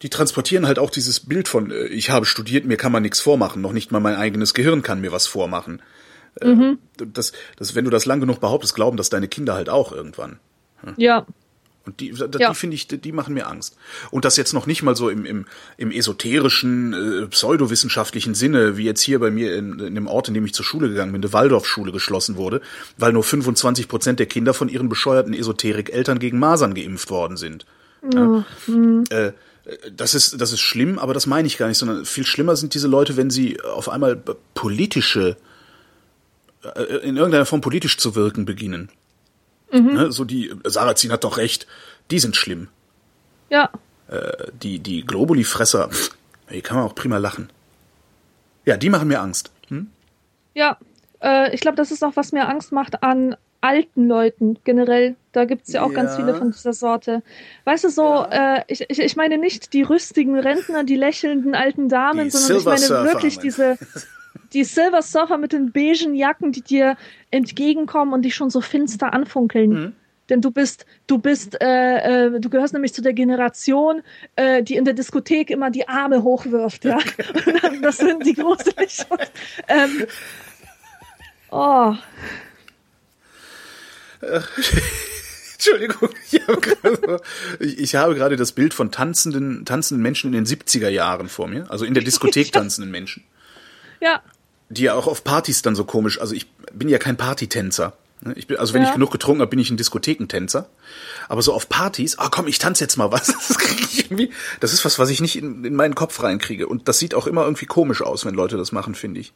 C: die transportieren halt auch dieses Bild von äh, ich habe studiert, mir kann man nichts vormachen, noch nicht mal mein eigenes Gehirn kann mir was vormachen. Äh, das, das, wenn du das lang genug behauptest, glauben das deine Kinder halt auch irgendwann.
B: Ja.
C: Und die, die,
B: Ja.
C: finde ich, die, machen mir Angst. Und das jetzt noch nicht mal so im, im, im esoterischen, äh, pseudowissenschaftlichen Sinne, wie jetzt hier bei mir in, in dem Ort, in dem ich zur Schule gegangen bin, eine Waldorfschule geschlossen wurde, weil nur 25 Prozent der Kinder von ihren bescheuerten Esoterik-Eltern gegen Masern geimpft worden sind. Ja. Äh, das ist, das ist schlimm, aber das meine ich gar nicht, sondern viel schlimmer sind diese Leute, wenn sie auf einmal politische, äh, in irgendeiner Form politisch zu wirken beginnen. Ne, so die, Sarrazin hat doch recht, die sind schlimm.
B: Ja.
C: Die, die Globuli-Fresser, hier kann man auch prima lachen. Ja, die machen mir Angst. Hm?
B: Ja. Äh, ich glaube, das ist auch, was mir Angst macht an alten Leuten generell. Da gibt's ja auch ganz
C: Ja.
B: viele von dieser Sorte. Weißt du, so, äh, ich, ich, ich meine nicht die rüstigen Rentner, die lächelnden alten Damen,
C: Die
B: sondern ich meine wirklich diese, (laughs) die Silver Surfer mit den beigen Jacken, die dir entgegenkommen und dich schon so finster anfunkeln.
C: Mhm.
B: Denn du bist, du bist, äh, äh, du gehörst nämlich zu der Generation, äh, die in der Diskothek immer die Arme hochwirft, ja. Und (laughs) dann, (laughs) das sind die gruselig. Und, ähm, oh, (laughs)
C: Entschuldigung, ich habe, gerade ich habe gerade das Bild von tanzenden, tanzenden Menschen in den 70er Jahren vor mir, also in der Diskothek tanzenden Menschen,
B: ja,
C: die ja auch auf Partys dann so komisch, also ich bin ja kein Partytänzer. ne? Ich bin, also wenn
B: Ja.
C: ich genug getrunken habe, bin ich ein Diskothekentänzer. Aber so auf Partys, ah komm, ich tanze jetzt mal was. (laughs) Das kriege ich irgendwie. Das ist was, was ich nicht in, in meinen Kopf reinkriege. Und das sieht auch immer irgendwie komisch aus, wenn Leute das machen, finde ich.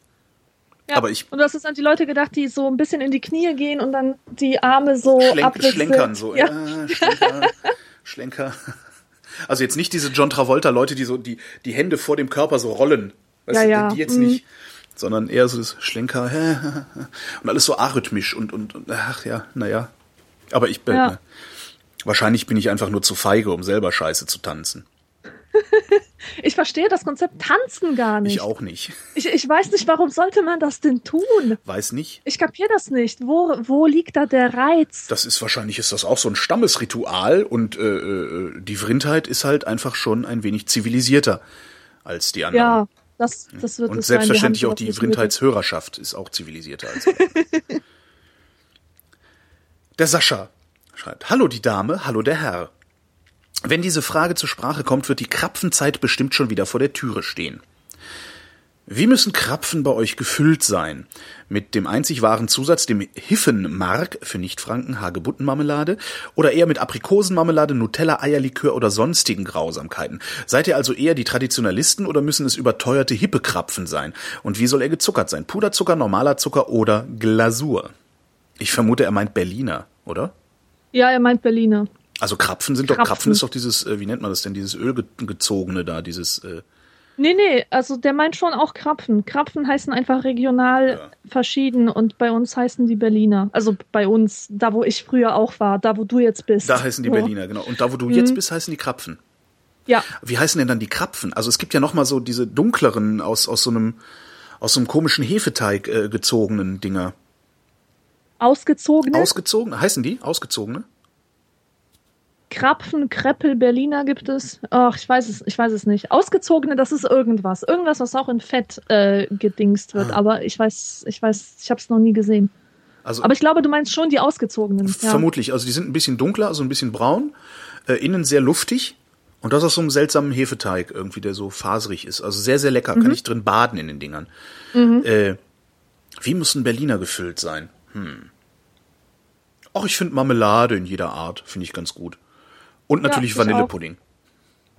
B: ja.
C: Aber ich-
B: und du hast jetzt an die Leute gedacht, die so ein bisschen in die Knie gehen und dann die Arme so
C: Schlenk, schlenkern so.
B: Ja.
C: Ja. Schlenker, Schlenker. Also jetzt nicht diese John Travolta Leute, die so die die Hände vor dem Körper so rollen. Weißt
B: Ja,
C: du,
B: ja.
C: Die jetzt
B: Mhm.
C: nicht, sondern eher so das Schlenker (laughs) und alles so arrhythmisch und und, und ach ja, naja. Aber ich bin
B: Ja.
C: wahrscheinlich bin ich einfach nur zu feige, um selber Scheiße zu tanzen. (laughs)
B: Ich verstehe das Konzept Tanzen gar nicht.
C: Ich auch nicht.
B: Ich, ich weiß nicht, warum sollte man das denn tun?
C: Weiß nicht.
B: Ich kapiere das nicht. Wo, wo liegt da der Reiz?
C: Das ist wahrscheinlich ist das auch so ein Stammesritual und äh, äh, die Vrindheit ist halt einfach schon ein wenig zivilisierter als die anderen.
B: Ja, das, das wird
C: Und
B: sein.
C: Selbstverständlich
B: haben
C: auch die Vrindheitshörerschaft ist auch zivilisierter als wir. (laughs) Der Sascha schreibt, Hallo die Dame, hallo der Herr. Wenn diese Frage zur Sprache kommt, wird die Krapfenzeit bestimmt schon wieder vor der Türe stehen. Wie müssen Krapfen bei euch gefüllt sein? Mit dem einzig wahren Zusatz, dem Hiffenmark für Nichtfranken, Hagebuttenmarmelade oder eher mit Aprikosenmarmelade, Nutella, Eierlikör oder sonstigen Grausamkeiten? Seid ihr also eher die Traditionalisten oder müssen es überteuerte hippe Krapfen sein? Und wie soll er gezuckert sein? Puderzucker, normaler Zucker oder Glasur? Ich vermute, er meint Berliner, oder?
B: Ja, er meint Berliner.
C: Also Krapfen sind doch,
B: Krapfen.
C: Krapfen ist doch dieses, äh, wie nennt man das denn, dieses ölgezogene da, dieses, äh,
B: Nee, nee, also der meint schon auch Krapfen. Krapfen heißen einfach regional
C: Ja.
B: verschieden und bei uns heißen die Berliner. Also bei uns, da wo ich früher auch war, da wo du jetzt bist.
C: da heißen die
B: So.
C: Berliner, genau. Und da, wo du
B: Mhm.
C: jetzt bist, heißen die Krapfen.
B: Ja,
C: Wie heißen denn dann die Krapfen? Also es gibt ja noch mal so diese dunkleren aus aus so einem aus so einem komischen Hefeteig äh, gezogenen Dinger.
B: ausgezogene
C: Ausgezogen heißen die ausgezogene?
B: Krapfen, Kreppel, Berliner gibt es. Ach, ich weiß es, ich weiß es nicht. Ausgezogene, das ist irgendwas. Irgendwas, was auch in Fett äh, gedingst wird.
C: Ah.
B: Aber ich weiß, ich weiß, ich habe es noch nie gesehen.
C: Also
B: Aber ich glaube, du meinst schon die ausgezogenen. Ja.
C: vermutlich. Also die sind ein bisschen dunkler, also ein bisschen braun, äh, innen sehr luftig Und das aus so einem seltsamen Hefeteig irgendwie, der so faserig ist. Also sehr, sehr lecker. Kann ich drin baden in den Dingern. Äh, wie muss ein Berliner gefüllt sein? Hm. Ach, ich finde Marmelade in jeder Art, finde ich ganz gut. Und natürlich
B: ich auch.
C: Vanillepudding.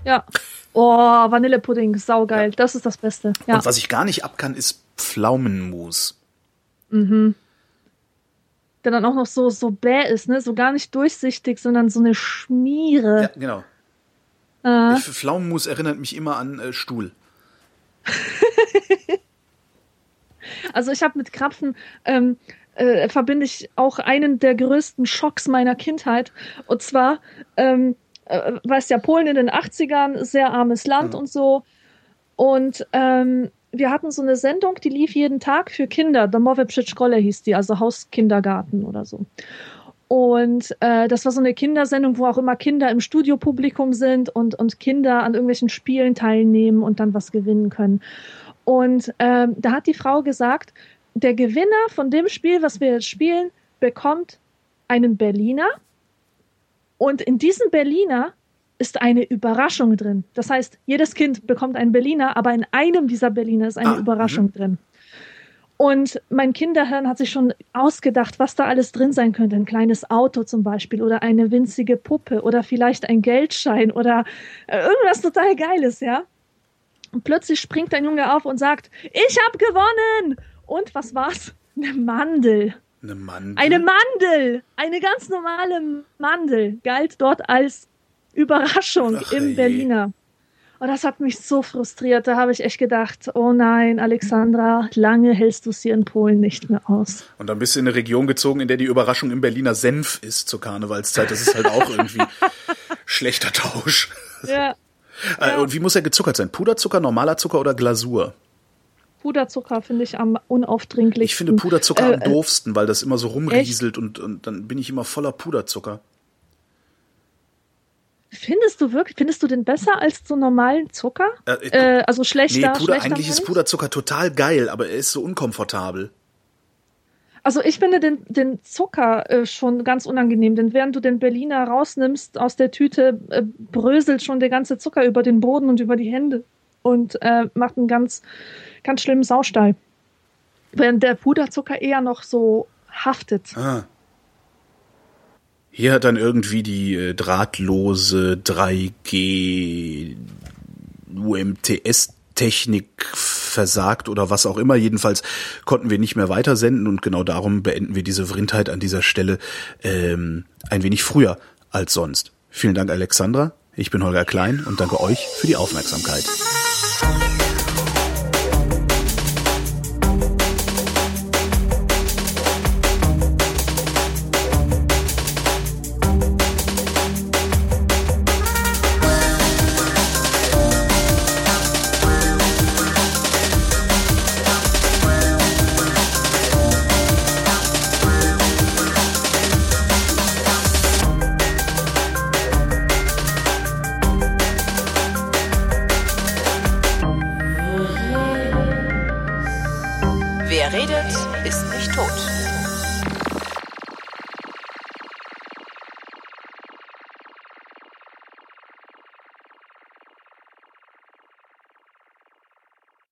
B: Ja. Oh, Vanillepudding, saugeil. Das ist das Beste. Ja.
C: Und was ich gar nicht ab kann, ist Pflaumenmus.
B: Der dann auch noch so, so bäh ist, ne? So gar nicht durchsichtig, sondern so eine Schmiere.
C: Ja, genau.
B: Äh,
C: Ich, Pflaumenmus erinnert mich immer an äh, Stuhl. (laughs)
B: Also ich habe mit Krapfen ähm, äh, verbinde ich auch einen der größten Schocks meiner Kindheit. Und zwar, ähm, äh, weißt ja, Polen in den 80ern, sehr armes Land und so. Und ähm, wir hatten so eine Sendung, die lief jeden Tag für Kinder. Domowe Przedszkole hieß die, also Hauskindergarten oder so. Und äh, das war so eine Kindersendung, wo auch immer Kinder im Studiopublikum sind und, und Kinder an irgendwelchen Spielen teilnehmen und dann was gewinnen können. Und ähm, da hat die Frau gesagt, der Gewinner von dem Spiel, was wir jetzt spielen, bekommt einen Berliner. Und in diesem Berliner ist eine Überraschung drin. Das heißt, jedes Kind bekommt einen Berliner, aber in einem dieser Berliner ist eine
C: Ah,
B: Überraschung drin. Und mein Kinderhirn hat sich schon ausgedacht, was da alles drin sein könnte. Ein kleines Auto zum Beispiel oder eine winzige Puppe oder vielleicht ein Geldschein oder äh, irgendwas total Geiles, ja. Und plötzlich springt ein Junge auf und sagt, ich habe gewonnen! Und was war's? Eine Mandel.
C: Eine Mandel.
B: Eine Mandel! Eine ganz normale Mandel galt dort als Überraschung
C: Ach,
B: im
C: ey.
B: Berliner. Und das hat mich so frustriert. Da habe ich echt gedacht, oh nein, Alexandra, lange hältst du es hier in Polen nicht mehr aus.
C: Und dann bist du in eine Region gezogen, in der die Überraschung im Berliner Senf ist zur Karnevalszeit. Das ist halt auch irgendwie (laughs) schlechter Tausch.
B: Ja,
C: Äh, Und wie muss er gezuckert sein? Puderzucker, normaler Zucker oder Glasur?
B: Puderzucker finde ich am unaufdringlichsten.
C: Ich finde Puderzucker
B: Äh,
C: am doofsten, weil das immer so rumrieselt und, und dann bin ich immer voller Puderzucker.
B: Findest du wirklich, findest du den besser als so normalen Zucker?
C: Äh,
B: Äh, also schlechter,
C: Nee, Puder,
B: schlechter
C: eigentlich ist
B: meine ich?
C: Puderzucker total geil, aber er ist so unkomfortabel.
B: Also ich finde den, den Zucker äh, schon ganz unangenehm, denn während du den Berliner rausnimmst aus der Tüte, äh, bröselt schon der ganze Zucker über den Boden und über die Hände und äh, macht einen ganz, ganz schlimmen Saustall. Während der Puderzucker eher noch so haftet.
C: Ah. Hier hat dann irgendwie die äh, drahtlose 3G UMTS-Technik versagt oder was auch immer. Jedenfalls konnten wir nicht mehr weitersenden und genau darum beenden wir diese Vrindheit an dieser Stelle ähm, ein wenig früher als sonst. Vielen Dank, Alexandra. Ich bin Holger Klein und danke euch für die Aufmerksamkeit.